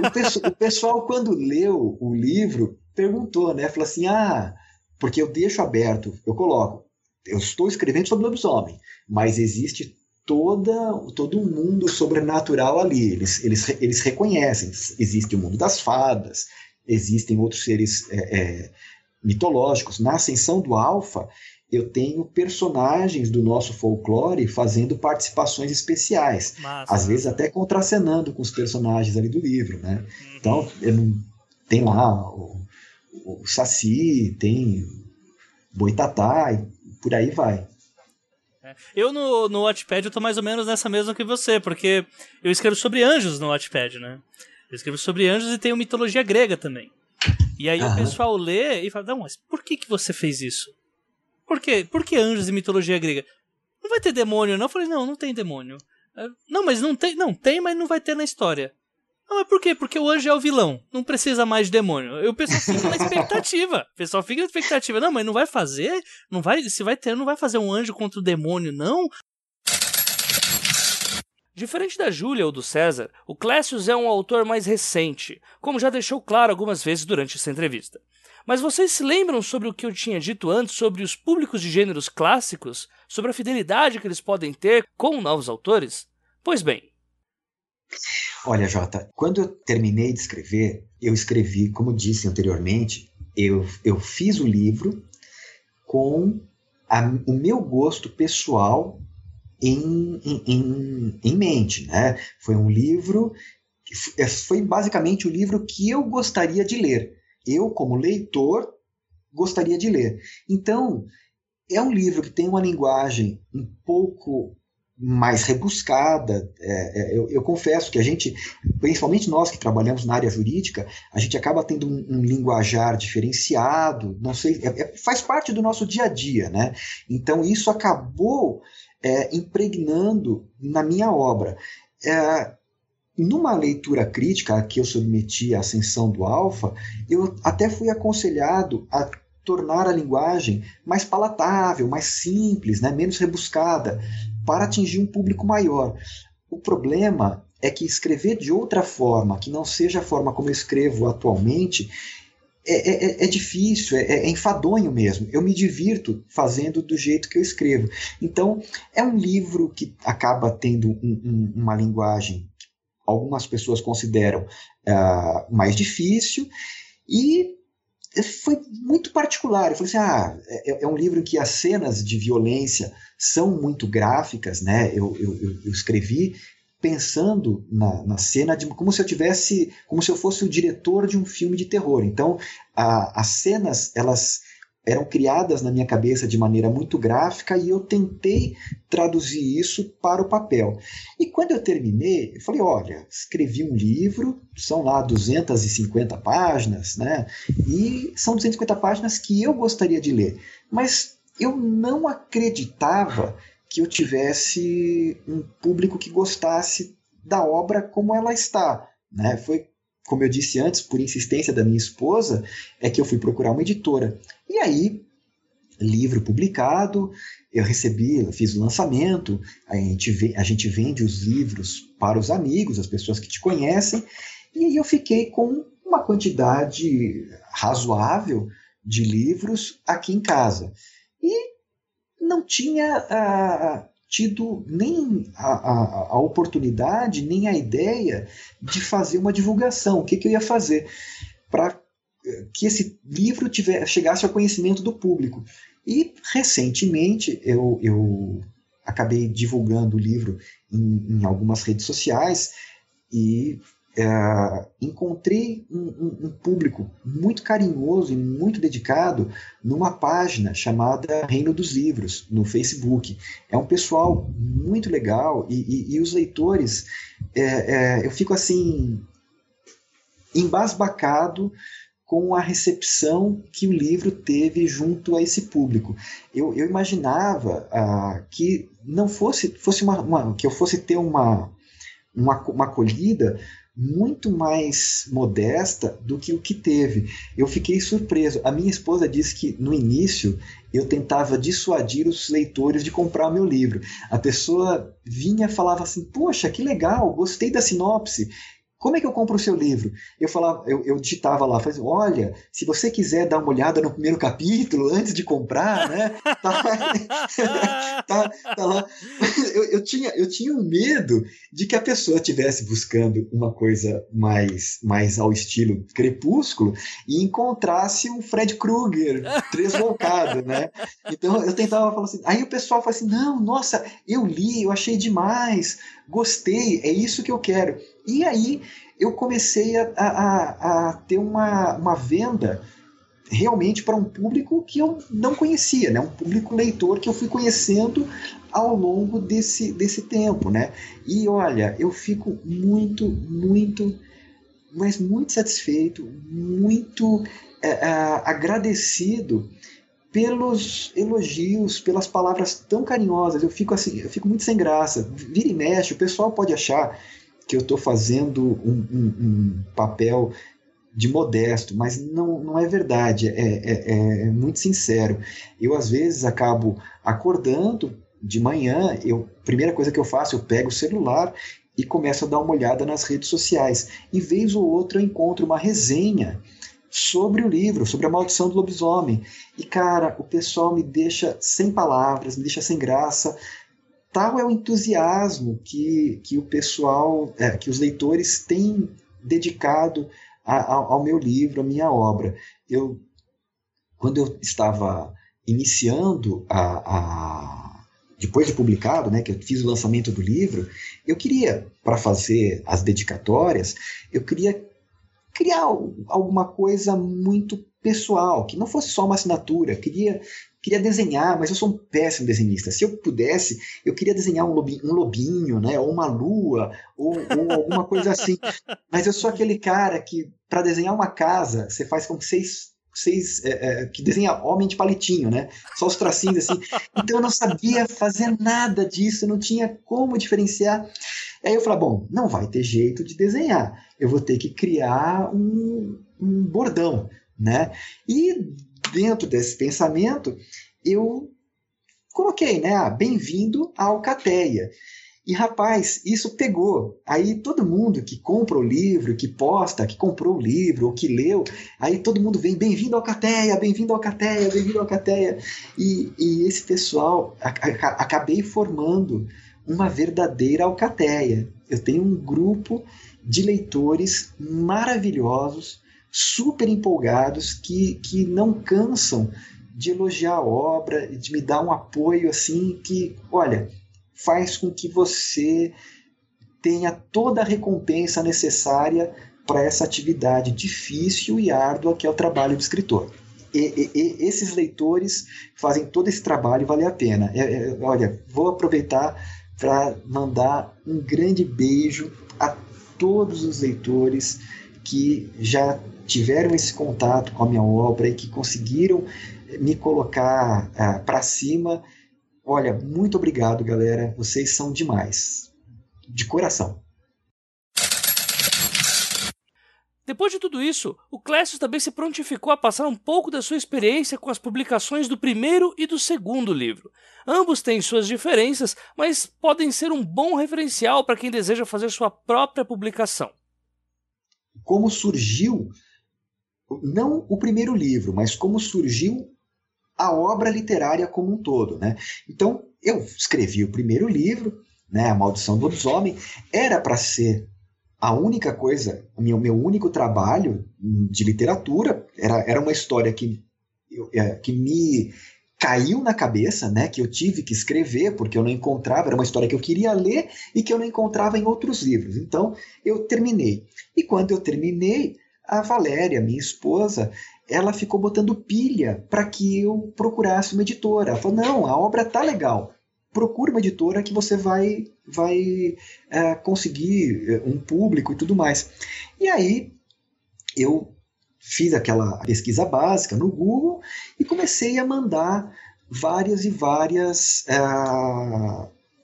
o, pessoal, o, pessoal, quando leu o livro, perguntou, né? Falou assim: ah, porque eu deixo aberto, eu coloco, eu estou escrevendo sobre lobisomem, mas existe toda, todo um mundo sobrenatural ali. Eles, eles, eles reconhecem: existe o mundo das fadas, existem outros seres é, é, mitológicos. Na ascensão do Alfa, eu tenho personagens do nosso folclore fazendo participações especiais, Massa, às vezes até contracenando com os personagens ali do livro, né? Uhum. Então, não, tem lá o, o Saci, tem Boitatá e por aí vai. É. Eu no, no Watchpad eu tô mais ou menos nessa mesma que você, porque eu escrevo sobre anjos no Watchpad, né? Eu escrevo sobre anjos e tenho mitologia grega também. E aí Aham. o pessoal lê e fala, não, mas por que, que você fez isso? Por quê? Por que anjos e mitologia grega? Não vai ter demônio, não? Eu falei, não, não tem demônio. Não, mas não tem, não tem, mas não vai ter na história. Não, mas por quê? Porque o anjo é o vilão. Não precisa mais de demônio. O pessoal fica na expectativa. O pessoal fica na expectativa. Não, mas não vai fazer? Não vai, se vai ter, não vai fazer um anjo contra o demônio, não? Diferente da Júlia ou do César, o Clécius é um autor mais recente, como já deixou claro algumas vezes durante essa entrevista. Mas vocês se lembram sobre o que eu tinha dito antes sobre os públicos de gêneros clássicos? Sobre a fidelidade que eles podem ter com novos autores? Pois bem. Olha, Jota, quando eu terminei de escrever, eu escrevi, como disse anteriormente, eu, eu fiz o livro com a, o meu gosto pessoal em, em, em, mente. Né? Foi um livro, é, foi basicamente o livro que eu gostaria de ler. Eu, como leitor, gostaria de ler. Então, é um livro que tem uma linguagem um pouco mais rebuscada. É, é, eu, eu, confesso que a gente, principalmente nós que trabalhamos na área jurídica, a gente acaba tendo um, um linguajar diferenciado, não sei, é, é faz parte do nosso dia a dia, né? Então isso acabou é, impregnando na minha obra. É, numa leitura crítica que eu submeti à ascensão do Alfa, eu até fui aconselhado a tornar a linguagem mais palatável, mais simples, né, menos rebuscada, para atingir um público maior. O problema é que escrever de outra forma, que não seja a forma como eu escrevo atualmente, é, é, é, é difícil, é, é, enfadonho mesmo. Eu me divirto fazendo do jeito que eu escrevo. Então, é um livro que acaba tendo um, um, uma linguagem algumas pessoas consideram uh, mais difícil e foi muito particular. Eu falei assim: ah, é, é, um livro em que as cenas de violência são muito gráficas, né? Eu, eu, eu escrevi pensando na, na cena de, como se eu tivesse, como se eu fosse o diretor de um filme de terror. Então, a, as cenas, elas eram criadas na minha cabeça de maneira muito gráfica e eu tentei traduzir isso para o papel. E quando eu terminei, eu falei, olha, escrevi um livro, são lá 250 páginas, né? E são 250 páginas que eu gostaria de ler, mas eu não acreditava que eu tivesse um público que gostasse da obra como ela está. Né? Foi, como eu disse antes, por insistência da minha esposa, é que eu fui procurar uma editora. E aí, livro publicado, eu recebi, eu fiz o lançamento, a gente, a gente vende os livros para os amigos, as pessoas que te conhecem, e aí eu fiquei com uma quantidade razoável de livros aqui em casa. E não tinha ah, tido nem a, a, a, oportunidade, nem a ideia de fazer uma divulgação. O que, que eu ia fazer para que esse livro tiver, chegasse ao conhecimento do público. E recentemente eu, eu acabei divulgando o livro em, em algumas redes sociais e é, encontrei um, um, um, público muito carinhoso e muito dedicado numa página chamada Reino dos Livros, no Facebook. É um pessoal muito legal e, e, e os leitores, é, é, eu fico assim, embasbacado com a recepção que o livro teve junto a esse público. Eu, eu imaginava ah, que não fosse, fosse uma, uma, que eu fosse ter uma, uma, uma acolhida muito mais modesta do que o que teve. Eu fiquei surpreso. A minha esposa disse que no início eu tentava dissuadir os leitores de comprar o meu livro. A pessoa vinha falava assim: Poxa, que legal, gostei da sinopse. Como é que eu compro o seu livro? Eu falava, eu, eu digitava lá, falei, olha, se você quiser dar uma olhada no primeiro capítulo antes de comprar, né? Tá, tá, tá lá. Eu, eu, tinha, eu tinha um medo de que a pessoa estivesse buscando uma coisa mais, mais ao estilo crepúsculo e encontrasse um Fred Krueger tresvolcado, né? Então eu tentava falar assim. Aí o pessoal fala assim: não, nossa, eu li, eu achei demais, gostei, é isso que eu quero. E aí eu comecei a, a, a ter uma, uma venda realmente para um público que eu não conhecia, né? um público leitor que eu fui conhecendo ao longo desse, desse tempo. Né? E olha, eu fico muito, muito, mas muito satisfeito, muito é, é, agradecido pelos elogios, pelas palavras tão carinhosas. Eu fico assim, eu fico muito sem graça. Vira e mexe, o pessoal pode achar que eu estou fazendo um, um, um, papel de modesto, mas não, não é verdade, é, é, é, muito sincero. Eu, às vezes, acabo acordando de manhã, eu, primeira coisa que eu faço, eu pego o celular e começo a dar uma olhada nas redes sociais. E vez ou outra eu encontro uma resenha sobre o livro, sobre a maldição do lobisomem. E cara, o pessoal me deixa sem palavras, me deixa sem graça. Tal é o entusiasmo que, que o pessoal, é, que os leitores têm dedicado a, a, ao meu livro, à minha obra. Eu, quando eu estava iniciando a, a depois de publicado, né, que eu fiz o lançamento do livro, eu queria, para fazer as dedicatórias, eu queria criar alguma coisa muito pessoal, que não fosse só uma assinatura. Queria, queria desenhar, mas eu sou um péssimo desenhista. Se eu pudesse, eu queria desenhar um lobinho, um lobinho né, ou uma lua, ou, ou alguma coisa assim. Mas eu sou aquele cara que, para desenhar uma casa, você faz com seis seis, é, é, que desenha homem de palitinho, né? Só os tracinhos assim. Então eu não sabia fazer nada disso, não tinha como diferenciar. Aí eu falei, bom, não vai ter jeito de desenhar, eu vou ter que criar um, um bordão, né? E dentro desse pensamento, eu coloquei, né? Ah, bem-vindo à Alcateia. E rapaz, isso pegou. Aí todo mundo que compra o livro, que posta, que comprou o livro ou que leu, aí todo mundo vem, bem-vindo ao Cateia, bem-vindo ao Cateia, bem-vindo ao Cateia. E, e esse pessoal, acabei formando uma verdadeira alcateia. Eu tenho um grupo de leitores maravilhosos, super empolgados, que, que não cansam de elogiar a obra, de me dar um apoio assim que, olha, faz com que você tenha toda a recompensa necessária para essa atividade difícil e árdua que é o trabalho do escritor. E, e, e esses leitores fazem todo esse trabalho valer a pena. É, é, olha, vou aproveitar para mandar um grande beijo a todos os leitores que já tiveram esse contato com a minha obra e que conseguiram me colocar ah, para cima Olha, muito obrigado, galera. Vocês são demais. De coração. Depois de tudo isso, o Clécio também se prontificou a passar um pouco da sua experiência com as publicações do primeiro e do segundo livro. Ambos têm suas diferenças, mas podem ser um bom referencial para quem deseja fazer sua própria publicação. Como surgiu, não o primeiro livro, mas como surgiu a obra literária como um todo. Né? Então, eu escrevi o primeiro livro, né, A Maldição do Lobisomem, era para ser a única coisa, o meu, meu único trabalho de literatura, era, era uma história que, é, que me caiu na cabeça, né, que eu tive que escrever porque eu não encontrava, era uma história que eu queria ler e que eu não encontrava em outros livros. Então, eu terminei. E quando eu terminei, a Valéria, minha esposa, ela ficou botando pilha para que eu procurasse uma editora. Ela falou: não, a obra tá legal. Procura uma editora que você vai, vai é, conseguir é, um público e tudo mais. E aí eu fiz aquela pesquisa básica no Google e comecei a mandar várias e várias é,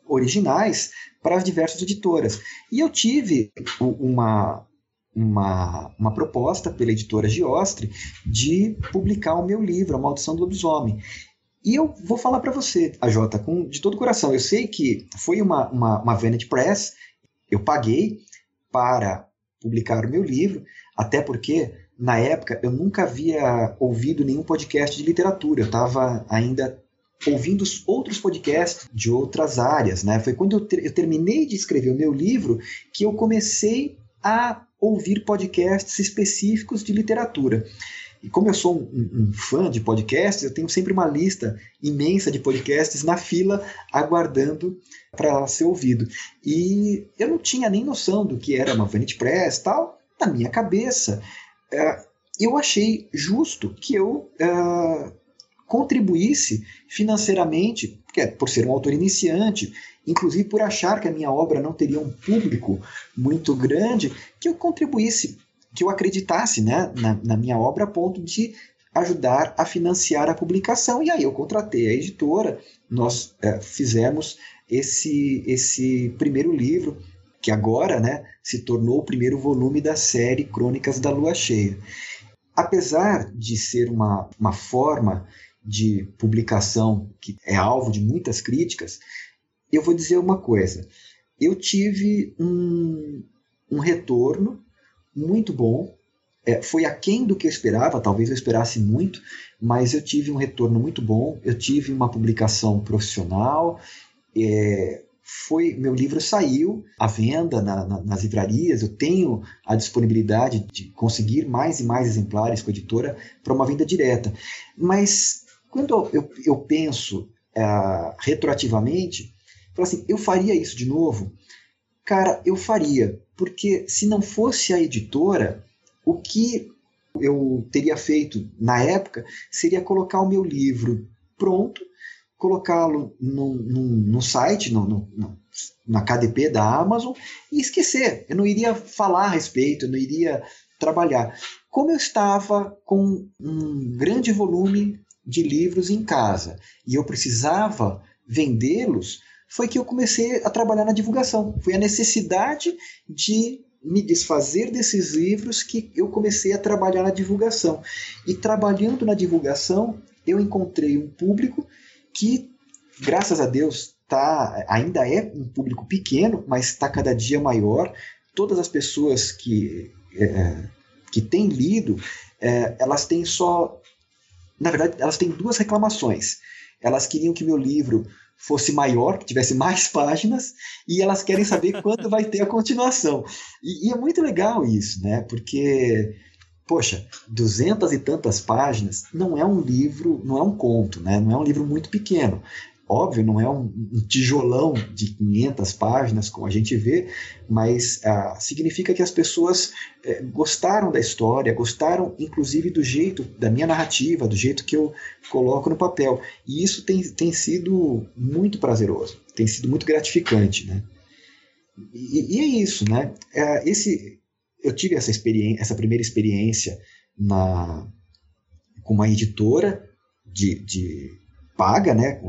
originais para as diversas editoras. E eu tive uma, uma, uma proposta pela editora Giostre de publicar o meu livro, A Maldição do Lobisomem. E eu vou falar para você, a Jota, com, de todo o coração. Eu sei que foi uma, uma, uma Vanity Press, eu paguei para publicar o meu livro, até porque na época eu nunca havia ouvido nenhum podcast de literatura. Eu estava ainda ouvindo os outros podcasts de outras áreas. Né? Foi quando eu, ter, eu terminei de escrever o meu livro que eu comecei a ouvir podcasts específicos de literatura. E como eu sou um, um, fã de podcasts, eu tenho sempre uma lista imensa de podcasts na fila aguardando para ser ouvido. E eu não tinha nem noção do que era uma Vanity Press tal. Na minha cabeça, uh, eu achei justo que eu uh, contribuísse financeiramente, porque, por ser um autor iniciante, inclusive por achar que a minha obra não teria um público muito grande, que eu contribuísse, que eu acreditasse né, na, na minha obra a ponto de ajudar a financiar a publicação. E aí eu contratei a editora, nós é, fizemos esse, esse primeiro livro, que agora né, se tornou o primeiro volume da série Crônicas da Lua Cheia. Apesar de ser uma, uma forma de publicação que é alvo de muitas críticas, eu vou dizer uma coisa. Eu tive um, um retorno muito bom. É, foi aquém do que eu esperava, talvez eu esperasse muito, mas eu tive um retorno muito bom. Eu tive uma publicação profissional. É, foi meu livro saiu à venda na, na, nas livrarias. Eu tenho a disponibilidade de conseguir mais e mais exemplares com a editora para uma venda direta. Mas quando eu, eu penso uh, retroativamente, eu assim, eu faria isso de novo? Cara, eu faria, porque se não fosse a editora, o que eu teria feito na época seria colocar o meu livro pronto, colocá-lo no, no, no, site, no, no, na KDP da Amazon e esquecer. Eu não iria falar a respeito, eu não iria trabalhar. Como eu estava com um grande volume de livros em casa e eu precisava vendê-los, foi que eu comecei a trabalhar na divulgação. Foi a necessidade de me desfazer desses livros que eu comecei a trabalhar na divulgação. E trabalhando na divulgação, eu encontrei um público que, graças a Deus, tá, ainda é um público pequeno, mas está cada dia maior. Todas as pessoas que, é, que têm lido, é, elas têm só na verdade, elas têm duas reclamações. Elas queriam que meu livro fosse maior, que tivesse mais páginas, e elas querem saber quando vai ter a continuação. E, e, é muito legal isso, né? Porque, poxa, duzentas e tantas páginas não é um livro, não é um conto, né? Não é um livro muito pequeno. Óbvio, não é um, tijolão de 500 páginas, como a gente vê, mas ah, significa que as pessoas eh, gostaram da história, gostaram inclusive do jeito, da minha narrativa, do jeito que eu coloco no papel. E isso tem, tem sido muito prazeroso, tem sido muito gratificante. Né? E, e é isso, né? É, esse, eu tive essa, experiência, essa primeira experiência na, com uma editora de, de paga, né?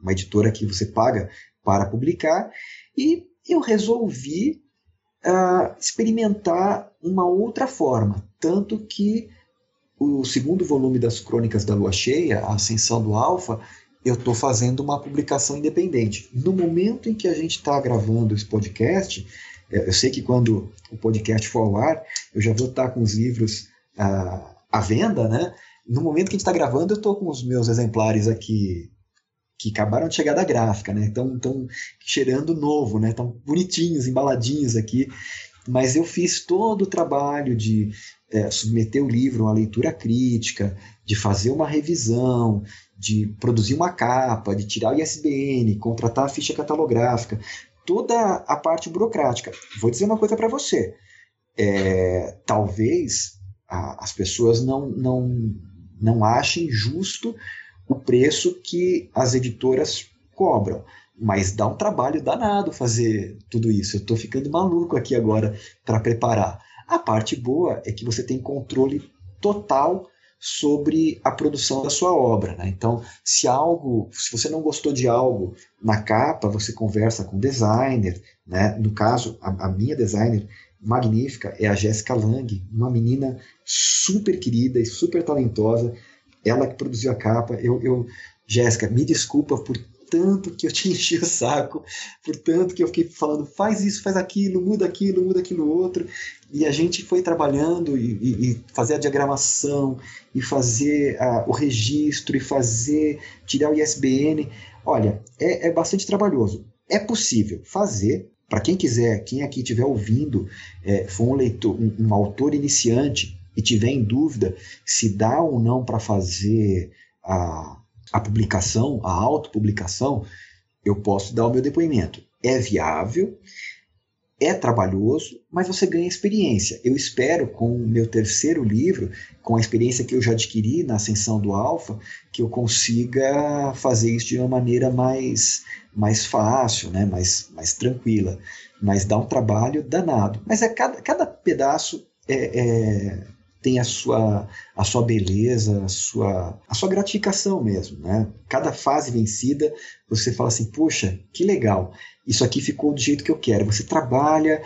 Uma editora que você paga para publicar. E eu resolvi uh, experimentar uma outra forma. Tanto que o segundo volume das Crônicas da Lua Cheia, A Ascensão do Alfa, eu estou fazendo uma publicação independente. No momento em que a gente está gravando esse podcast, eu sei que quando o podcast for ao ar, eu já vou estar com os livros uh, à venda, né? no momento que a gente está gravando, eu estou com os meus exemplares aqui que acabaram de chegar da gráfica, né? Estão tão cheirando novo, né? Estão bonitinhos, embaladinhos aqui. Mas eu fiz todo o trabalho de é, submeter o livro a uma leitura crítica, de fazer uma revisão, de produzir uma capa, de tirar o ISBN, contratar a ficha catalográfica, toda a parte burocrática. Vou dizer uma coisa para você. É, talvez a, as pessoas não, não não achem justo o preço que as editoras cobram. Mas dá um trabalho danado fazer tudo isso. Eu estou ficando maluco aqui agora para preparar. A parte boa é que você tem controle total sobre a produção da sua obra. Né? Então, se algo, se você não gostou de algo na capa, você conversa com o designer. Né? No caso, a, a minha designer magnífica é a Jéssica Lang, uma menina super querida e super talentosa. Ela que produziu a capa. Eu, eu Jéssica, me desculpa por tanto que eu te enchi o saco, por tanto que eu fiquei falando, faz isso, faz aquilo, muda aquilo, muda aquilo outro. E a gente foi trabalhando e, e, e fazer a diagramação, e fazer o registro, e fazer, tirar o ISBN. Olha, é, é bastante trabalhoso. É possível fazer, para quem quiser, quem aqui estiver ouvindo, é, for um leitor, um, um, autor iniciante e tiver em dúvida se dá ou não para fazer a, a publicação, a autopublicação, eu posso dar o meu depoimento. É viável, é trabalhoso, mas você ganha experiência. Eu espero, com o meu terceiro livro, com a experiência que eu já adquiri na ascensão do Alfa, que eu consiga fazer isso de uma maneira mais, mais fácil, né? mais, mais tranquila. Mas dá um trabalho danado. Mas é cada, cada pedaço é, é, tem a sua, a sua beleza, a sua, a sua gratificação mesmo, né? Cada fase vencida, você fala assim, puxa, que legal, isso aqui ficou do jeito que eu quero. Você trabalha,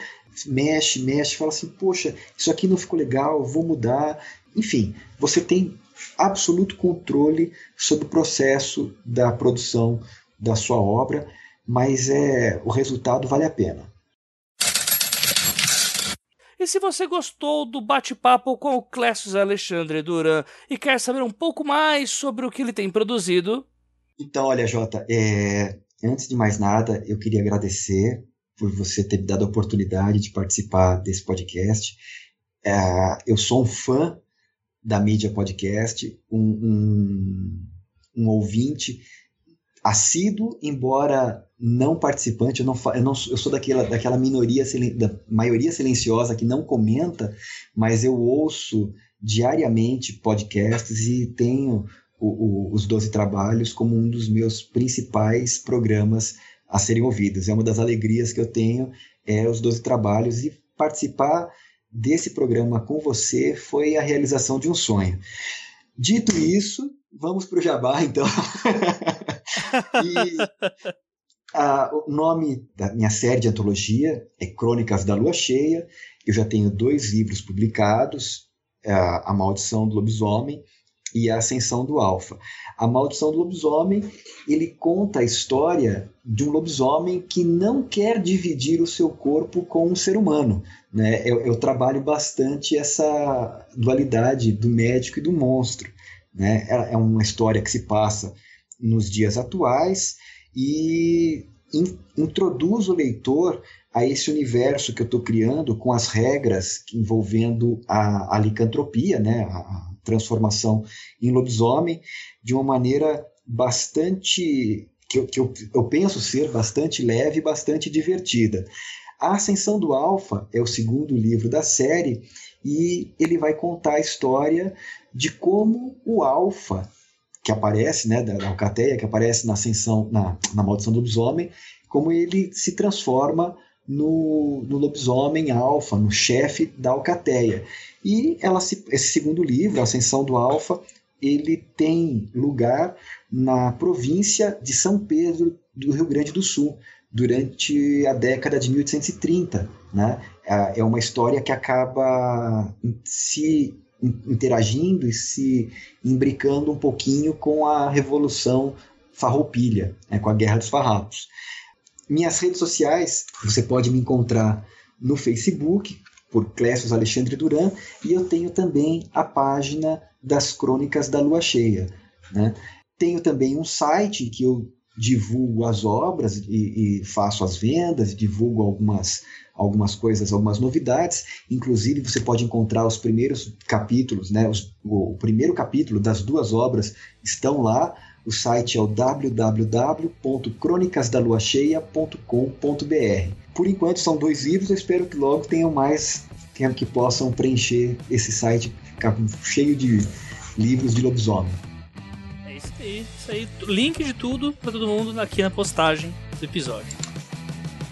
mexe, mexe, fala assim, poxa, isso aqui não ficou legal, vou mudar. Enfim, você tem absoluto controle sobre o processo da produção da sua obra, mas é o resultado vale a pena. E se você gostou do bate-papo com o Clécio Alexandre Duran e quer saber um pouco mais sobre o que ele tem produzido. Então, olha, Jota, é... antes de mais nada, eu queria agradecer por você ter me dado a oportunidade de participar desse podcast. É... Eu sou um fã da mídia podcast, um, um, um ouvinte assíduo, embora não participante, eu, não, eu, não, eu sou daquela, daquela minoria, da maioria silenciosa que não comenta, mas eu ouço diariamente podcasts e tenho o, o, os Doze Trabalhos como um dos meus principais programas a serem ouvidos. É uma das alegrias que eu tenho, é os Doze Trabalhos e participar desse programa com você foi a realização de um sonho. Dito isso, vamos para o Jabá, então. e o nome da minha série de antologia é Crônicas da Lua Cheia. Eu já tenho dois livros publicados, A Maldição do Lobisomem e A Ascensão do Alfa. A Maldição do Lobisomem, ele conta a história de um lobisomem que não quer dividir o seu corpo com um ser humano. Né? Eu, eu trabalho bastante essa dualidade do médico e do monstro. Né? É, é uma história que se passa nos dias atuais e in, introduz o leitor a esse universo que eu estou criando com as regras envolvendo a, a licantropia, né, a transformação em lobisomem, de uma maneira bastante que, eu, que eu, eu penso ser bastante leve e bastante divertida. A Ascensão do Alfa é o segundo livro da série e ele vai contar a história de como o Alfa que aparece, né, da, Alcateia, que aparece na ascensão, na, na maldição do lobisomem, como ele se transforma no, no lobisomem alfa, no chefe da Alcateia. E ela se, esse segundo livro, A Ascensão do Alfa, ele tem lugar na província de São Pedro do Rio Grande do Sul, durante a década de 1830. Né? É, é uma história que acaba se interagindo e se imbricando um pouquinho com a Revolução Farroupilha, né, com a Guerra dos Farrapos. Minhas redes sociais, você pode me encontrar no Facebook, por Clécio Alexandre Duran, e eu tenho também a página das Crônicas da Lua Cheia. Né? Tenho também um site que eu divulgo as obras e, e faço as vendas, divulgo algumas algumas coisas, algumas novidades. Inclusive, você pode encontrar os primeiros capítulos, né? Os, o, o primeiro capítulo das duas obras estão lá. O site é o www.cronicasdaluacheia.com.br. Por enquanto são dois livros, eu espero que logo tenham mais que possam preencher esse site cheio de livros de lobisomem. Aí, isso aí. Link de tudo para todo mundo aqui na postagem do episódio.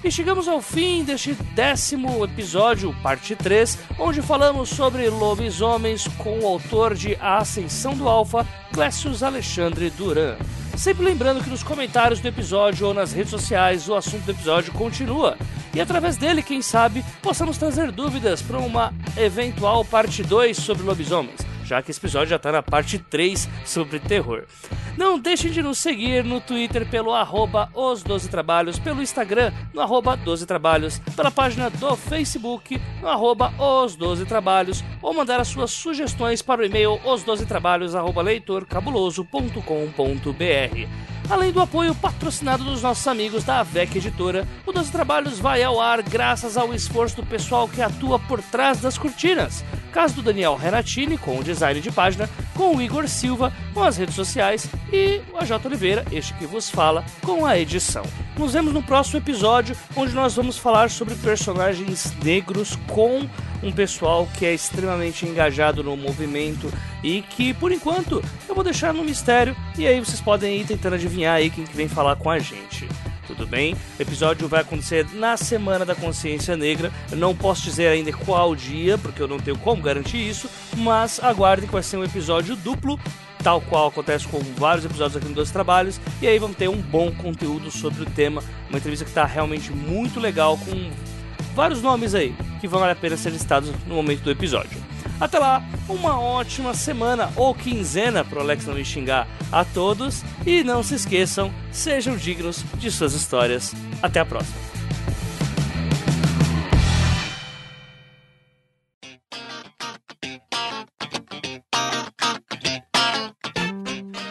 E chegamos ao fim deste décimo episódio, parte 3, onde falamos sobre lobisomens com o autor de A Ascensão do Alfa, Clécius Alexandre Duran. Sempre lembrando que nos comentários do episódio ou nas redes sociais o assunto do episódio continua. E através dele, quem sabe, possamos trazer dúvidas para uma eventual parte 2 sobre lobisomens já que esse episódio já está na parte 3 sobre terror. Não deixem de nos seguir no Twitter pelo arroba os 12 trabalhos, pelo Instagram no arroba 12 trabalhos, pela página do Facebook no arroba os 12 trabalhos, ou mandar as suas sugestões para o e-mail os 12 trabalhos arroba leitorcabuloso.com.br. Além do apoio patrocinado dos nossos amigos da AVEC Editora, o Doze Trabalhos vai ao ar graças ao esforço do pessoal que atua por trás das cortinas. Caso do Daniel Renatini, com o design de página, com o Igor Silva, com as redes sociais e o AJ Oliveira, este que vos fala, com a edição. Nos vemos no próximo episódio, onde nós vamos falar sobre personagens negros com um pessoal que é extremamente engajado no movimento e que, por enquanto, eu vou deixar no mistério e aí vocês podem ir tentando adivinhar aí quem que vem falar com a gente. Tudo bem? O episódio vai acontecer na Semana da Consciência Negra. Eu não posso dizer ainda qual dia, porque eu não tenho como garantir isso, mas aguardem que vai ser um episódio duplo tal qual acontece com vários episódios aqui no Dois Trabalhos, e aí vamos ter um bom conteúdo sobre o tema, uma entrevista que está realmente muito legal, com vários nomes aí que vale a pena ser listados no momento do episódio. Até lá, uma ótima semana ou quinzena para o Alex não me xingar a todos e não se esqueçam, sejam dignos de suas histórias. Até a próxima.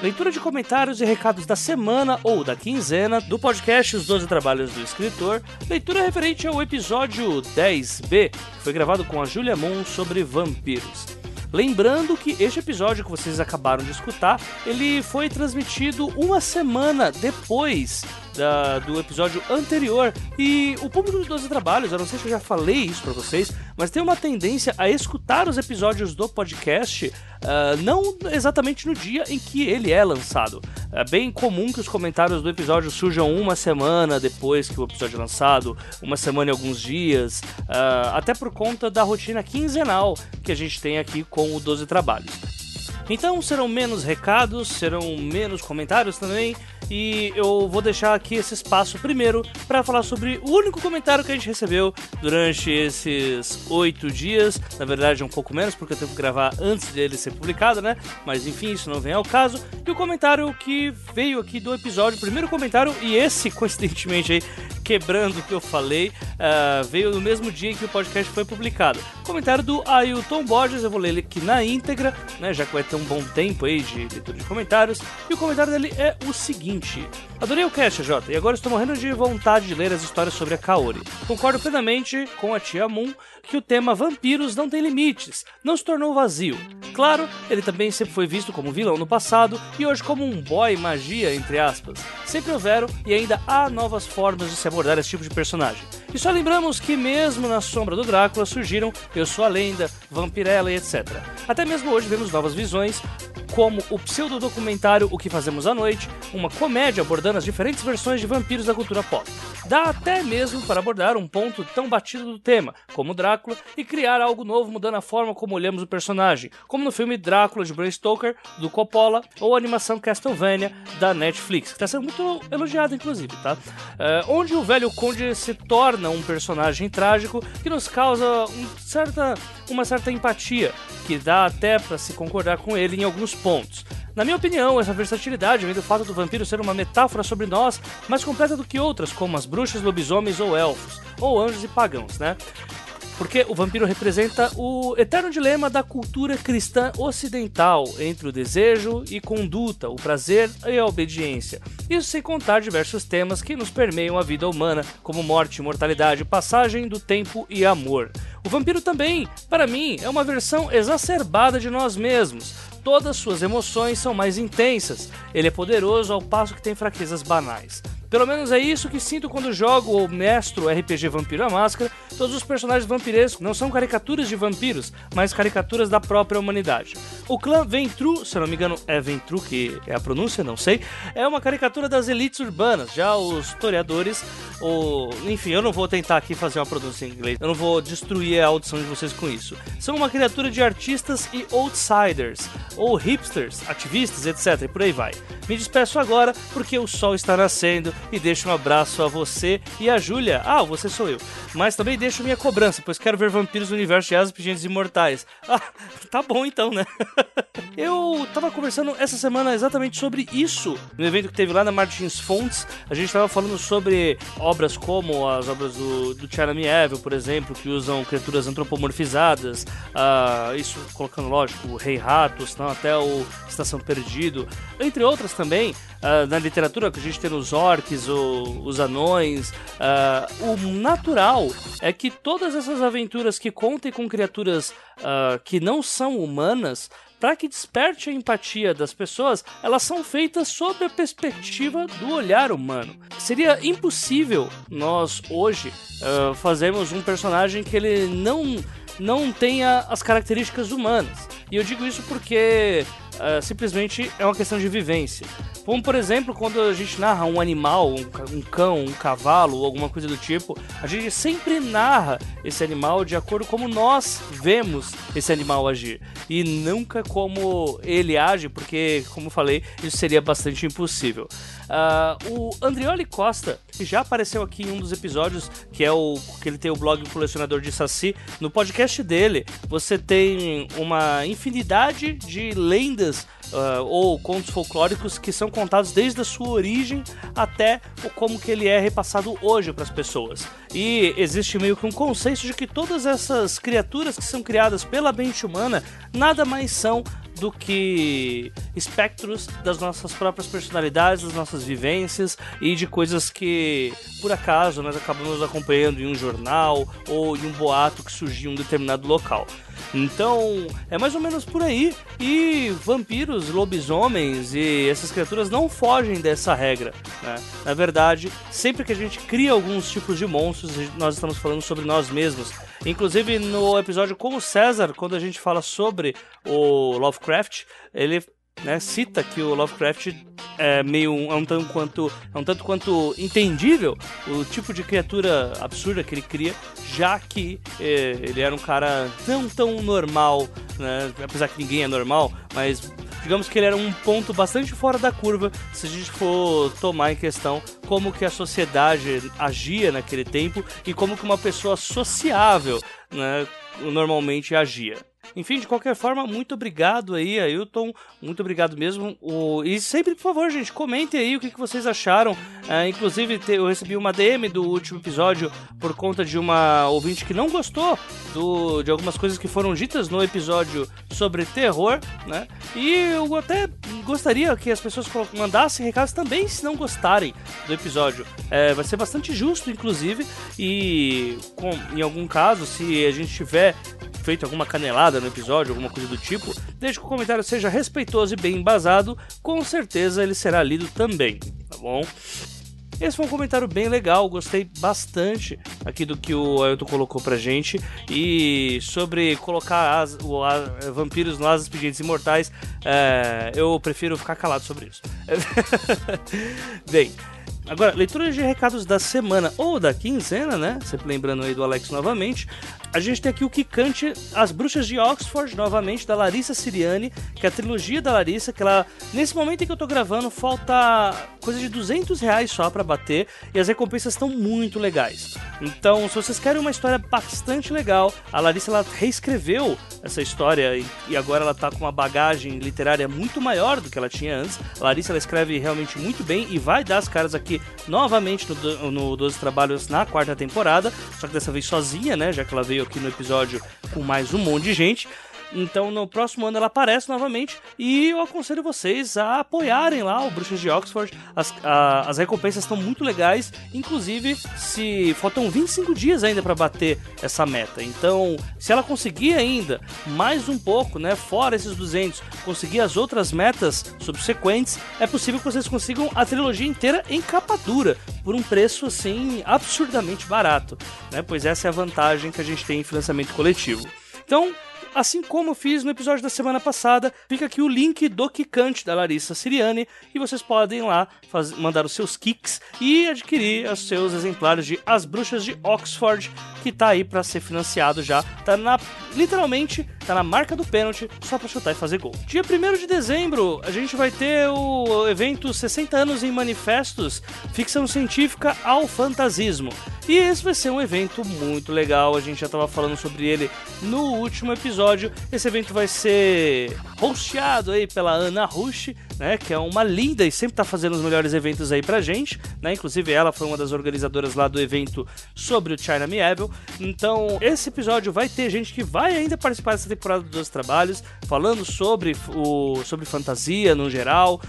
Leitura de comentários e recados da semana ou da quinzena do podcast Os 12 Trabalhos do Escritor, leitura referente ao episódio 10B, que foi gravado com a Julia Moon sobre vampiros. Lembrando que este episódio que vocês acabaram de escutar, ele foi transmitido uma semana depois da, do episódio anterior. E o público dos 12 trabalhos, eu não sei se eu já falei isso para vocês, mas tem uma tendência a escutar os episódios do podcast uh, não exatamente no dia em que ele é lançado. É bem comum que os comentários do episódio surjam uma semana depois que o episódio é lançado, uma semana e alguns dias, uh, até por conta da rotina quinzenal que a gente tem aqui com o 12 Trabalhos. Então serão menos recados, serão menos comentários também, e eu vou deixar aqui esse espaço primeiro para falar sobre o único comentário que a gente recebeu durante esses oito dias. Na verdade, é um pouco menos, porque eu tenho que gravar antes dele ser publicado, né? Mas enfim, isso não vem ao caso. E o comentário que veio aqui do episódio, o primeiro comentário, e esse, coincidentemente aí, quebrando o que eu falei, uh, veio no mesmo dia em que o podcast foi publicado. Comentário do Ailton Borges, eu vou ler ele aqui na íntegra, né? Já que vai ter um bom tempo aí de leitura de comentários. E o comentário dele é o seguinte: Adorei o cast, Jota, e agora estou morrendo de vontade de ler as histórias sobre a Kaori. Concordo plenamente com a tia Moon que o tema vampiros não tem limites, não se tornou vazio. Claro, ele também sempre foi visto como vilão no passado e hoje como um boy magia, entre aspas. Sempre houveram e ainda há novas formas de se abordar esse tipo de personagem. E só lembramos que mesmo na sombra do Drácula surgiram Eu Sou a Lenda, Vampirella e etc. Até mesmo hoje vemos novas visões, como o pseudo-documentário O que Fazemos à Noite, uma comédia abordando as diferentes versões de vampiros da cultura pop. Dá até mesmo para abordar um ponto tão batido do tema, como Drácula, e criar algo novo mudando a forma como olhamos o personagem, como no filme Drácula de Bram Stoker, do Coppola, ou a animação Castlevania da Netflix, que está sendo muito elogiada, inclusive, tá? É, onde o velho conde se torna um personagem trágico que nos causa um certa, uma certa empatia, que dá até para se concordar com ele em alguns pontos. Na minha opinião, essa versatilidade vem do fato do vampiro ser uma metáfora sobre nós mais completa do que outras, como as bruxas, lobisomens ou elfos, ou anjos e pagãos, né? Porque o vampiro representa o eterno dilema da cultura cristã ocidental entre o desejo e conduta, o prazer e a obediência. Isso sem contar diversos temas que nos permeiam a vida humana, como morte, mortalidade, passagem do tempo e amor. O vampiro também, para mim, é uma versão exacerbada de nós mesmos, todas suas emoções são mais intensas. Ele é poderoso ao passo que tem fraquezas banais. Pelo menos é isso que sinto quando jogo ou mestro RPG Vampiro a Máscara. Todos os personagens vampirescos não são caricaturas de vampiros, mas caricaturas da própria humanidade. O clã Ventru, se eu não me engano é Ventru que é a pronúncia, não sei, é uma caricatura das elites urbanas. Já os historiadores, ou enfim, eu não vou tentar aqui fazer uma pronúncia em inglês, eu não vou destruir a audição de vocês com isso. São uma criatura de artistas e outsiders, ou hipsters, ativistas, etc. E por aí vai. Me despeço agora porque o sol está nascendo e deixo um abraço a você e a Júlia. Ah, você sou eu. Mas também deixo minha cobrança, pois quero ver vampiros no universo de Asas Pingentes Imortais. Ah, tá bom então, né? eu tava conversando essa semana exatamente sobre isso no evento que teve lá na Martins Fontes. A gente tava falando sobre obras como as obras do, do Evil, por exemplo, que usam criaturas antropomorfizadas. Uh, isso colocando, lógico, o Rei Ratos, até o Estação Perdido, entre outras também uh, na literatura que a gente tem os orcs, o, os anões. Uh, o natural é que todas essas aventuras que contem com criaturas uh, que não são humanas para que desperte a empatia das pessoas, elas são feitas sob a perspectiva do olhar humano. Seria impossível nós hoje uh, fazermos um personagem que ele não não tenha as características humanas. E eu digo isso porque uh, simplesmente é uma questão de vivência. Como, por exemplo, quando a gente narra um animal, um, um cão, um cavalo, alguma coisa do tipo, a gente sempre narra esse animal de acordo com como nós vemos esse animal agir. E nunca como ele age, porque, como falei, isso seria bastante impossível. Uh, o Andrioli Costa, que já apareceu aqui em um dos episódios, que é o que ele tem o blog Colecionador de Saci, no podcast dele você tem uma infinidade de lendas uh, ou contos folclóricos que são contados desde a sua origem até o como que ele é repassado hoje para as pessoas. E existe meio que um consenso de que todas essas criaturas que são criadas pela mente humana nada mais são do que espectros das nossas próprias personalidades, das nossas vivências e de coisas que, por acaso, nós acabamos acompanhando em um jornal ou em um boato que surgiu em um determinado local. Então, é mais ou menos por aí. E vampiros, lobisomens e essas criaturas não fogem dessa regra. Né? Na verdade, sempre que a gente cria alguns tipos de monstros, nós estamos falando sobre nós mesmos. Inclusive, no episódio com o César, quando a gente fala sobre o Lovecraft, ele né, cita que o Lovecraft é meio é um tanto quanto é um tanto quanto entendível o tipo de criatura absurda que ele cria, já que é, ele era um cara não tão normal, né, apesar que ninguém é normal, mas digamos que ele era um ponto bastante fora da curva se a gente for tomar em questão como que a sociedade agia naquele tempo e como que uma pessoa sociável, né, normalmente agia. Enfim, de qualquer forma, muito obrigado aí, Ailton. Muito obrigado mesmo. O... E sempre, por favor, gente, comentem aí o que, que vocês acharam. É, inclusive, eu recebi uma DM do último episódio por conta de uma ouvinte que não gostou do... de algumas coisas que foram ditas no episódio sobre terror, né? E eu até gostaria que as pessoas mandassem recados também se não gostarem do episódio. É, vai ser bastante justo, inclusive, e com, em algum caso, se a gente tiver feito alguma canelada no episódio, alguma coisa do tipo, desde que o comentário seja respeitoso e bem embasado, com certeza ele será lido também, tá bom? Esse foi um comentário bem legal, gostei bastante aqui do que o Ailton colocou pra gente. E sobre colocar as, o, a, vampiros nas expedientes imortais, é, eu prefiro ficar calado sobre isso. bem, Agora, leitura de recados da semana ou da quinzena, né? Sempre lembrando aí do Alex novamente. A gente tem aqui o Kikante, As Bruxas de Oxford, novamente, da Larissa Siriani, que é a trilogia da Larissa, que ela, nesse momento em que eu tô gravando, falta coisa de 200 reais só para bater, e as recompensas estão muito legais. Então, se vocês querem uma história bastante legal, a Larissa, ela reescreveu essa história, e agora ela tá com uma bagagem literária muito maior do que ela tinha antes. A Larissa, ela escreve realmente muito bem, e vai dar as caras aqui novamente no, no 12 Trabalhos na quarta temporada, só que dessa vez sozinha, né, já que ela veio veio aqui no episódio com mais um monte de gente. Então no próximo ano ela aparece novamente e eu aconselho vocês a apoiarem lá o Bruxas de Oxford. As, a, as recompensas estão muito legais, inclusive se faltam 25 dias ainda para bater essa meta. Então, se ela conseguir ainda mais um pouco, né, fora esses 200, conseguir as outras metas subsequentes, é possível que vocês consigam a trilogia inteira em capa dura por um preço assim absurdamente barato, né? Pois essa é a vantagem que a gente tem em financiamento coletivo. Então, Assim como fiz no episódio da semana passada, fica aqui o link do Kikante da Larissa Siriani e vocês podem lá fazer, mandar os seus kicks e adquirir os seus exemplares de As Bruxas de Oxford, que tá aí para ser financiado já. Tá na literalmente tá na marca do pênalti, só para chutar e fazer gol. Dia 1 de dezembro, a gente vai ter o evento 60 anos em manifestos, ficção científica ao fantasismo. E esse vai ser um evento muito legal, a gente já estava falando sobre ele no último episódio. Esse evento vai ser hosteado aí pela Ana Rush, né, que é uma linda e sempre está fazendo os melhores eventos aí pra gente, né? Inclusive ela foi uma das organizadoras lá do evento sobre o China Me Evil. Então, esse episódio vai ter gente que vai ainda participar dessa temporada dos trabalhos, falando sobre o sobre fantasia no geral.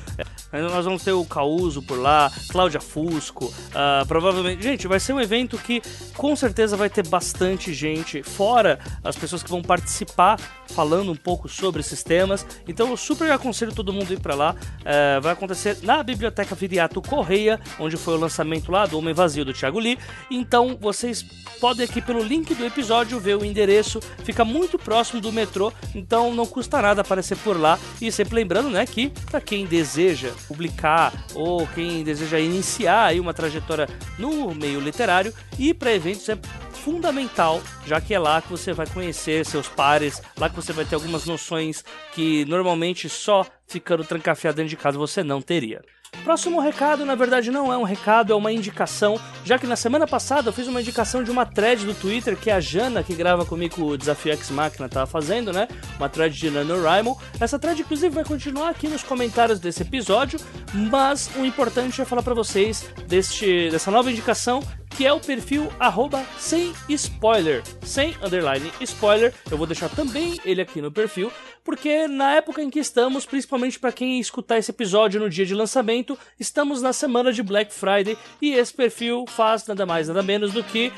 Nós vamos ter o Causo por lá, Cláudia Fusco, uh, provavelmente. Gente, vai ser um evento que com certeza vai ter bastante gente, fora as pessoas que vão participar falando um pouco sobre esses temas. Então eu super aconselho todo mundo ir para lá. Uh, vai acontecer na Biblioteca Viriato Correia, onde foi o lançamento lá do Homem Vazio do Thiago Lee. Então vocês podem aqui pelo link do episódio ver o endereço. Fica muito próximo do metrô, então não custa nada aparecer por lá. E sempre lembrando, né, que para quem deseja publicar ou quem deseja iniciar aí uma trajetória no meio literário e para eventos é fundamental, já que é lá que você vai conhecer seus pares, lá que você vai ter algumas noções que normalmente só ficando trancafiado dentro de casa você não teria. Próximo recado, na verdade, não é um recado, é uma indicação, já que na semana passada eu fiz uma indicação de uma thread do Twitter que a Jana, que grava comigo o Desafio X Máquina, estava fazendo, né? Uma thread de NaNoWriMo. Essa thread, inclusive, vai continuar aqui nos comentários desse episódio, mas o importante é falar para vocês deste, dessa nova indicação que é o perfil arroba sem spoiler, sem underline spoiler. Eu vou deixar também ele aqui no perfil, porque na época em que estamos, principalmente para quem escutar esse episódio no dia de lançamento, estamos na semana de Black Friday e esse perfil faz nada mais nada menos do que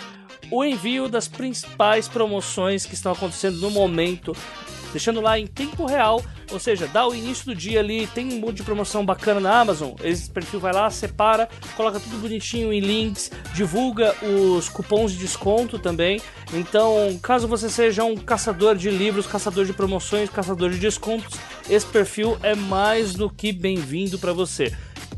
o envio das principais promoções que estão acontecendo no momento deixando lá em tempo real, ou seja, dá o início do dia ali, tem um monte de promoção bacana na Amazon, esse perfil vai lá, separa, coloca tudo bonitinho em links, divulga os cupons de desconto também. Então, caso você seja um caçador de livros, caçador de promoções, caçador de descontos, esse perfil é mais do que bem-vindo para você.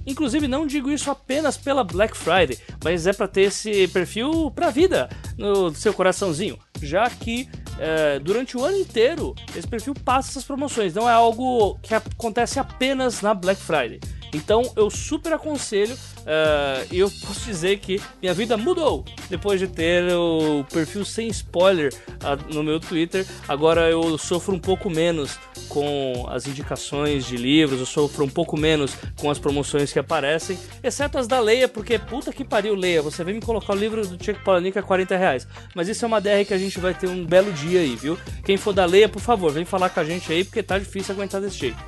Inclusive, não digo isso apenas pela Black Friday, mas é para ter esse perfil para vida no seu coraçãozinho, já que é, durante o ano inteiro esse perfil passa essas promoções, não é algo que acontece apenas na Black Friday. Então eu super aconselho uh, e eu posso dizer que minha vida mudou depois de ter o perfil sem spoiler uh, no meu Twitter. Agora eu sofro um pouco menos com as indicações de livros, eu sofro um pouco menos com as promoções que aparecem, exceto as da Leia, porque puta que pariu, Leia, você vem me colocar o livro do Chuck Palahniuk a 40 reais. Mas isso é uma DR que a gente vai ter um belo dia aí, viu? Quem for da Leia, por favor, vem falar com a gente aí, porque tá difícil aguentar desse jeito.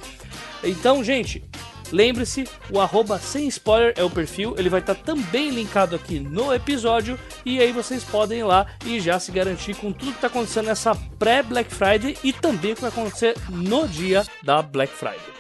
Então, gente, Lembre-se, o arroba sem spoiler é o perfil, ele vai estar tá também linkado aqui no episódio e aí vocês podem ir lá e já se garantir com tudo que está acontecendo nessa pré-Black Friday e também o que vai acontecer no dia da Black Friday.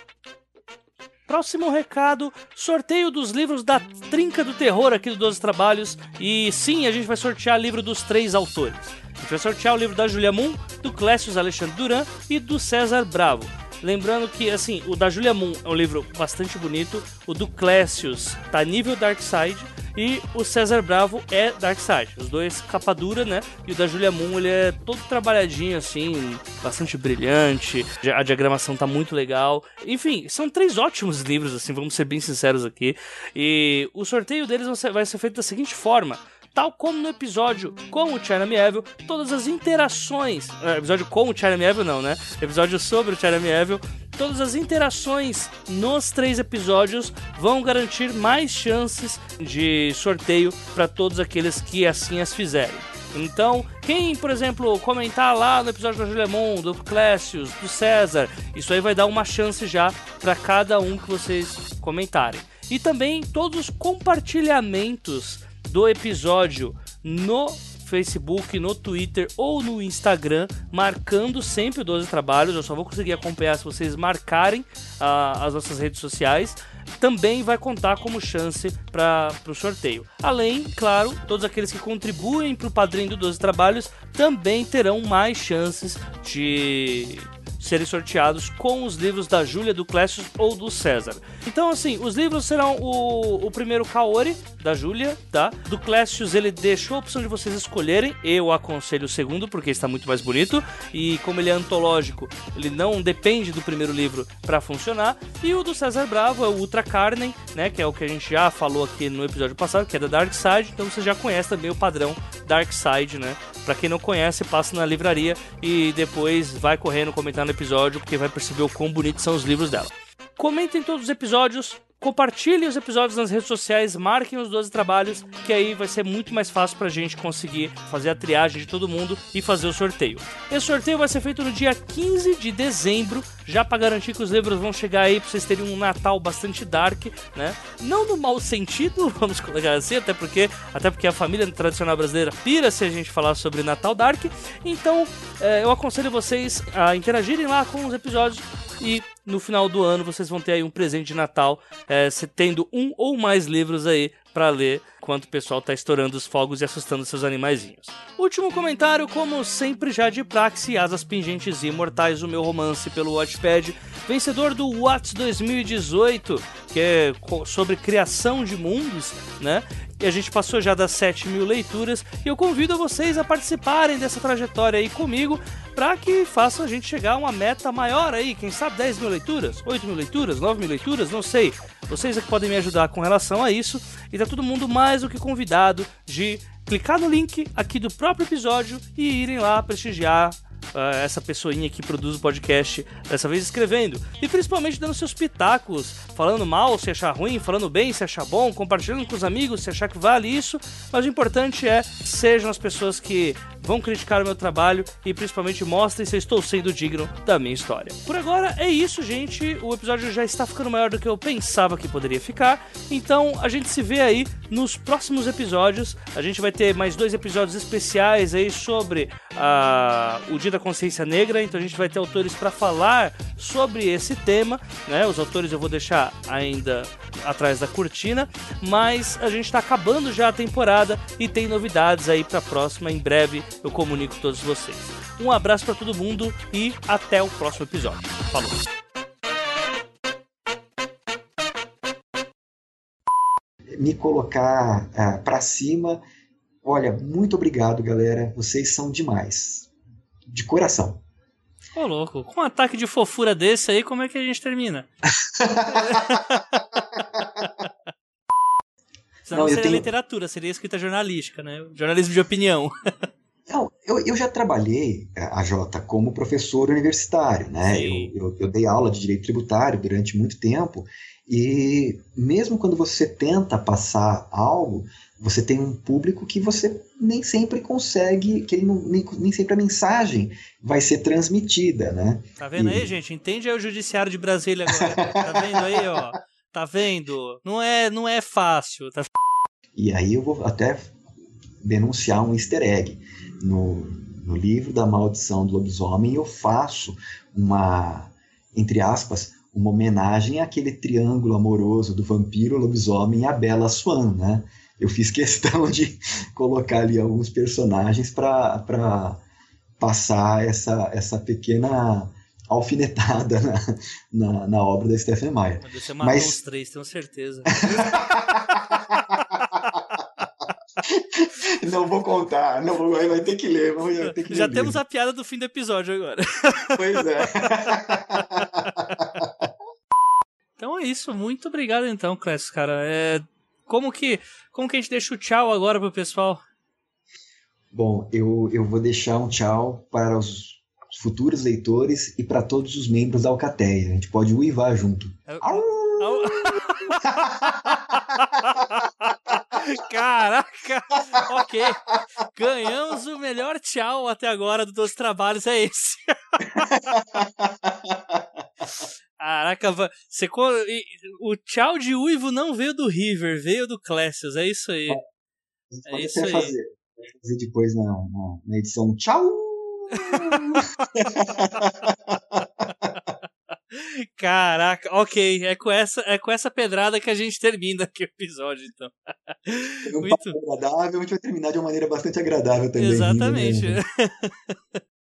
Próximo recado: sorteio dos livros da Trinca do Terror aqui do 12 Trabalhos. E sim, a gente vai sortear livro dos três autores. A gente vai sortear o livro da Julia Moon, do Clécio Alexandre Duran e do César Bravo. Lembrando que, assim, o da Julia Moon é um livro bastante bonito, o do Clécius tá nível Dark Side e o César Bravo é Dark Side. Os dois capa dura, né? E o da Julia Moon ele é todo trabalhadinho, assim, bastante brilhante, a diagramação tá muito legal. Enfim, são três ótimos livros, assim, vamos ser bem sinceros aqui. E o sorteio deles vai ser feito da seguinte forma tal como no episódio com o China Evil, todas as interações, é, episódio com o China Evil não, né? Episódio sobre o China Evil, todas as interações nos três episódios vão garantir mais chances de sorteio para todos aqueles que assim as fizerem. Então, quem, por exemplo, comentar lá no episódio do Julemon, do Clécius, do César, isso aí vai dar uma chance já para cada um que vocês comentarem. E também todos os compartilhamentos do episódio no Facebook, no Twitter ou no Instagram, marcando sempre o 12 Trabalhos. Eu só vou conseguir acompanhar se vocês marcarem uh, as nossas redes sociais. Também vai contar como chance para o sorteio. Além, claro, todos aqueles que contribuem para o padrinho do 12 Trabalhos também terão mais chances de serem sorteados com os livros da Júlia, do Clécio ou do César. Então, assim, os livros serão o, o primeiro Kaori, da Júlia, tá? Do Clécio, ele deixou a opção de vocês escolherem. Eu aconselho o segundo, porque está muito mais bonito. E como ele é antológico, ele não depende do primeiro livro para funcionar. E o do César Bravo é o Ultra Carnem, né? Que é o que a gente já falou aqui no episódio passado, que é da Dark Side. Então você já conhece também o padrão Dark Side, né? Pra quem não conhece, passa na livraria e depois vai correndo comentar no episódio, porque vai perceber o quão bonitos são os livros dela. Comentem todos os episódios, compartilhem os episódios nas redes sociais, marquem os 12 trabalhos, que aí vai ser muito mais fácil pra gente conseguir fazer a triagem de todo mundo e fazer o sorteio. Esse sorteio vai ser feito no dia 15 de dezembro, já para garantir que os livros vão chegar aí pra vocês terem um Natal bastante dark, né? Não no mau sentido, vamos colocar assim, até porque, até porque a família tradicional brasileira pira se a gente falar sobre Natal Dark. Então, é, eu aconselho vocês a interagirem lá com os episódios e no final do ano vocês vão ter aí um presente de Natal, é, tendo um ou mais livros aí para ler enquanto o pessoal tá estourando os fogos e assustando seus animaizinhos. Último comentário, como sempre já de praxe, Asas Pingentes e Imortais, o meu romance pelo Watchpad, vencedor do Watts 2018, que é sobre criação de mundos, né? E a gente passou já das 7 mil leituras e eu convido vocês a participarem dessa trajetória aí comigo para que faça a gente chegar a uma meta maior aí, quem sabe 10 mil leituras, 8 mil leituras, 9 mil leituras, não sei. Vocês é que podem me ajudar com relação a isso e tá todo mundo mais do que convidado de clicar no link aqui do próprio episódio e irem lá prestigiar uh, essa pessoinha que produz o podcast, dessa vez escrevendo. E principalmente dando seus pitacos, falando mal se achar ruim, falando bem se achar bom, compartilhando com os amigos se achar que vale isso. Mas o importante é sejam as pessoas que vão criticar o meu trabalho e principalmente mostrem se eu estou sendo digno da minha história. Por agora é isso, gente. O episódio já está ficando maior do que eu pensava que poderia ficar. Então a gente se vê aí nos próximos episódios. A gente vai ter mais dois episódios especiais aí sobre uh, o Dia da Consciência Negra. Então a gente vai ter autores para falar sobre esse tema. Né? Os autores eu vou deixar ainda atrás da cortina, mas a gente está acabando já a temporada e tem novidades aí para a próxima em breve eu comunico todos vocês. Um abraço para todo mundo e até o próximo episódio. Falou! Me colocar é, para cima. Olha, muito obrigado, galera. Vocês são demais. De coração. Ô, louco, com um ataque de fofura desse aí, como é que a gente termina? Senão não, seria tenho... literatura, seria escrita jornalística, né? Jornalismo de opinião. Não, eu, eu já trabalhei, é, a Jota, como professor universitário, né? Eu, eu, eu, dei aula de direito tributário durante muito tempo, e mesmo quando você tenta passar algo, você tem um público que você nem sempre consegue, que não, nem, nem sempre a mensagem vai ser transmitida, né? Tá vendo e... aí, gente? Entende aí o judiciário de Brasília agora. tá vendo aí, ó? Tá vendo? Não é, não é fácil. Tá... E aí eu vou até denunciar um easter egg no, no livro da maldição do lobisomem, eu faço uma, entre aspas, uma homenagem àquele triângulo amoroso do vampiro, lobisomem e a Bela Swan, né? Eu fiz questão de colocar ali alguns personagens para passar essa, essa pequena alfinetada na, na, na obra da Stephanie Meyer. Você matou Mas... os três, tenho certeza. Não vou contar, não vou, vai ter que ler, vai ter que Já ler temos a piada do fim do episódio agora. Pois é. Então é isso, muito obrigado então, Clécio, cara. É, como que como que a gente deixa o tchau agora pro pessoal? Bom, eu, eu vou deixar um tchau para os futuros leitores e para todos os membros da Alcateia. A gente pode uivar junto. Eu... Caraca! ok. Ganhamos o melhor tchau até agora dos dois trabalhos, é esse. Caraca, você, o tchau de Uivo não veio do River, veio do Clécius, é isso aí. É, é isso aí. Fazer. fazer depois na, na, na edição tchau! Caraca, ok. É com, essa, é com essa pedrada que a gente termina aqui o episódio, então. Muito agradável, a gente vai terminar de uma maneira bastante agradável também. Exatamente. Né?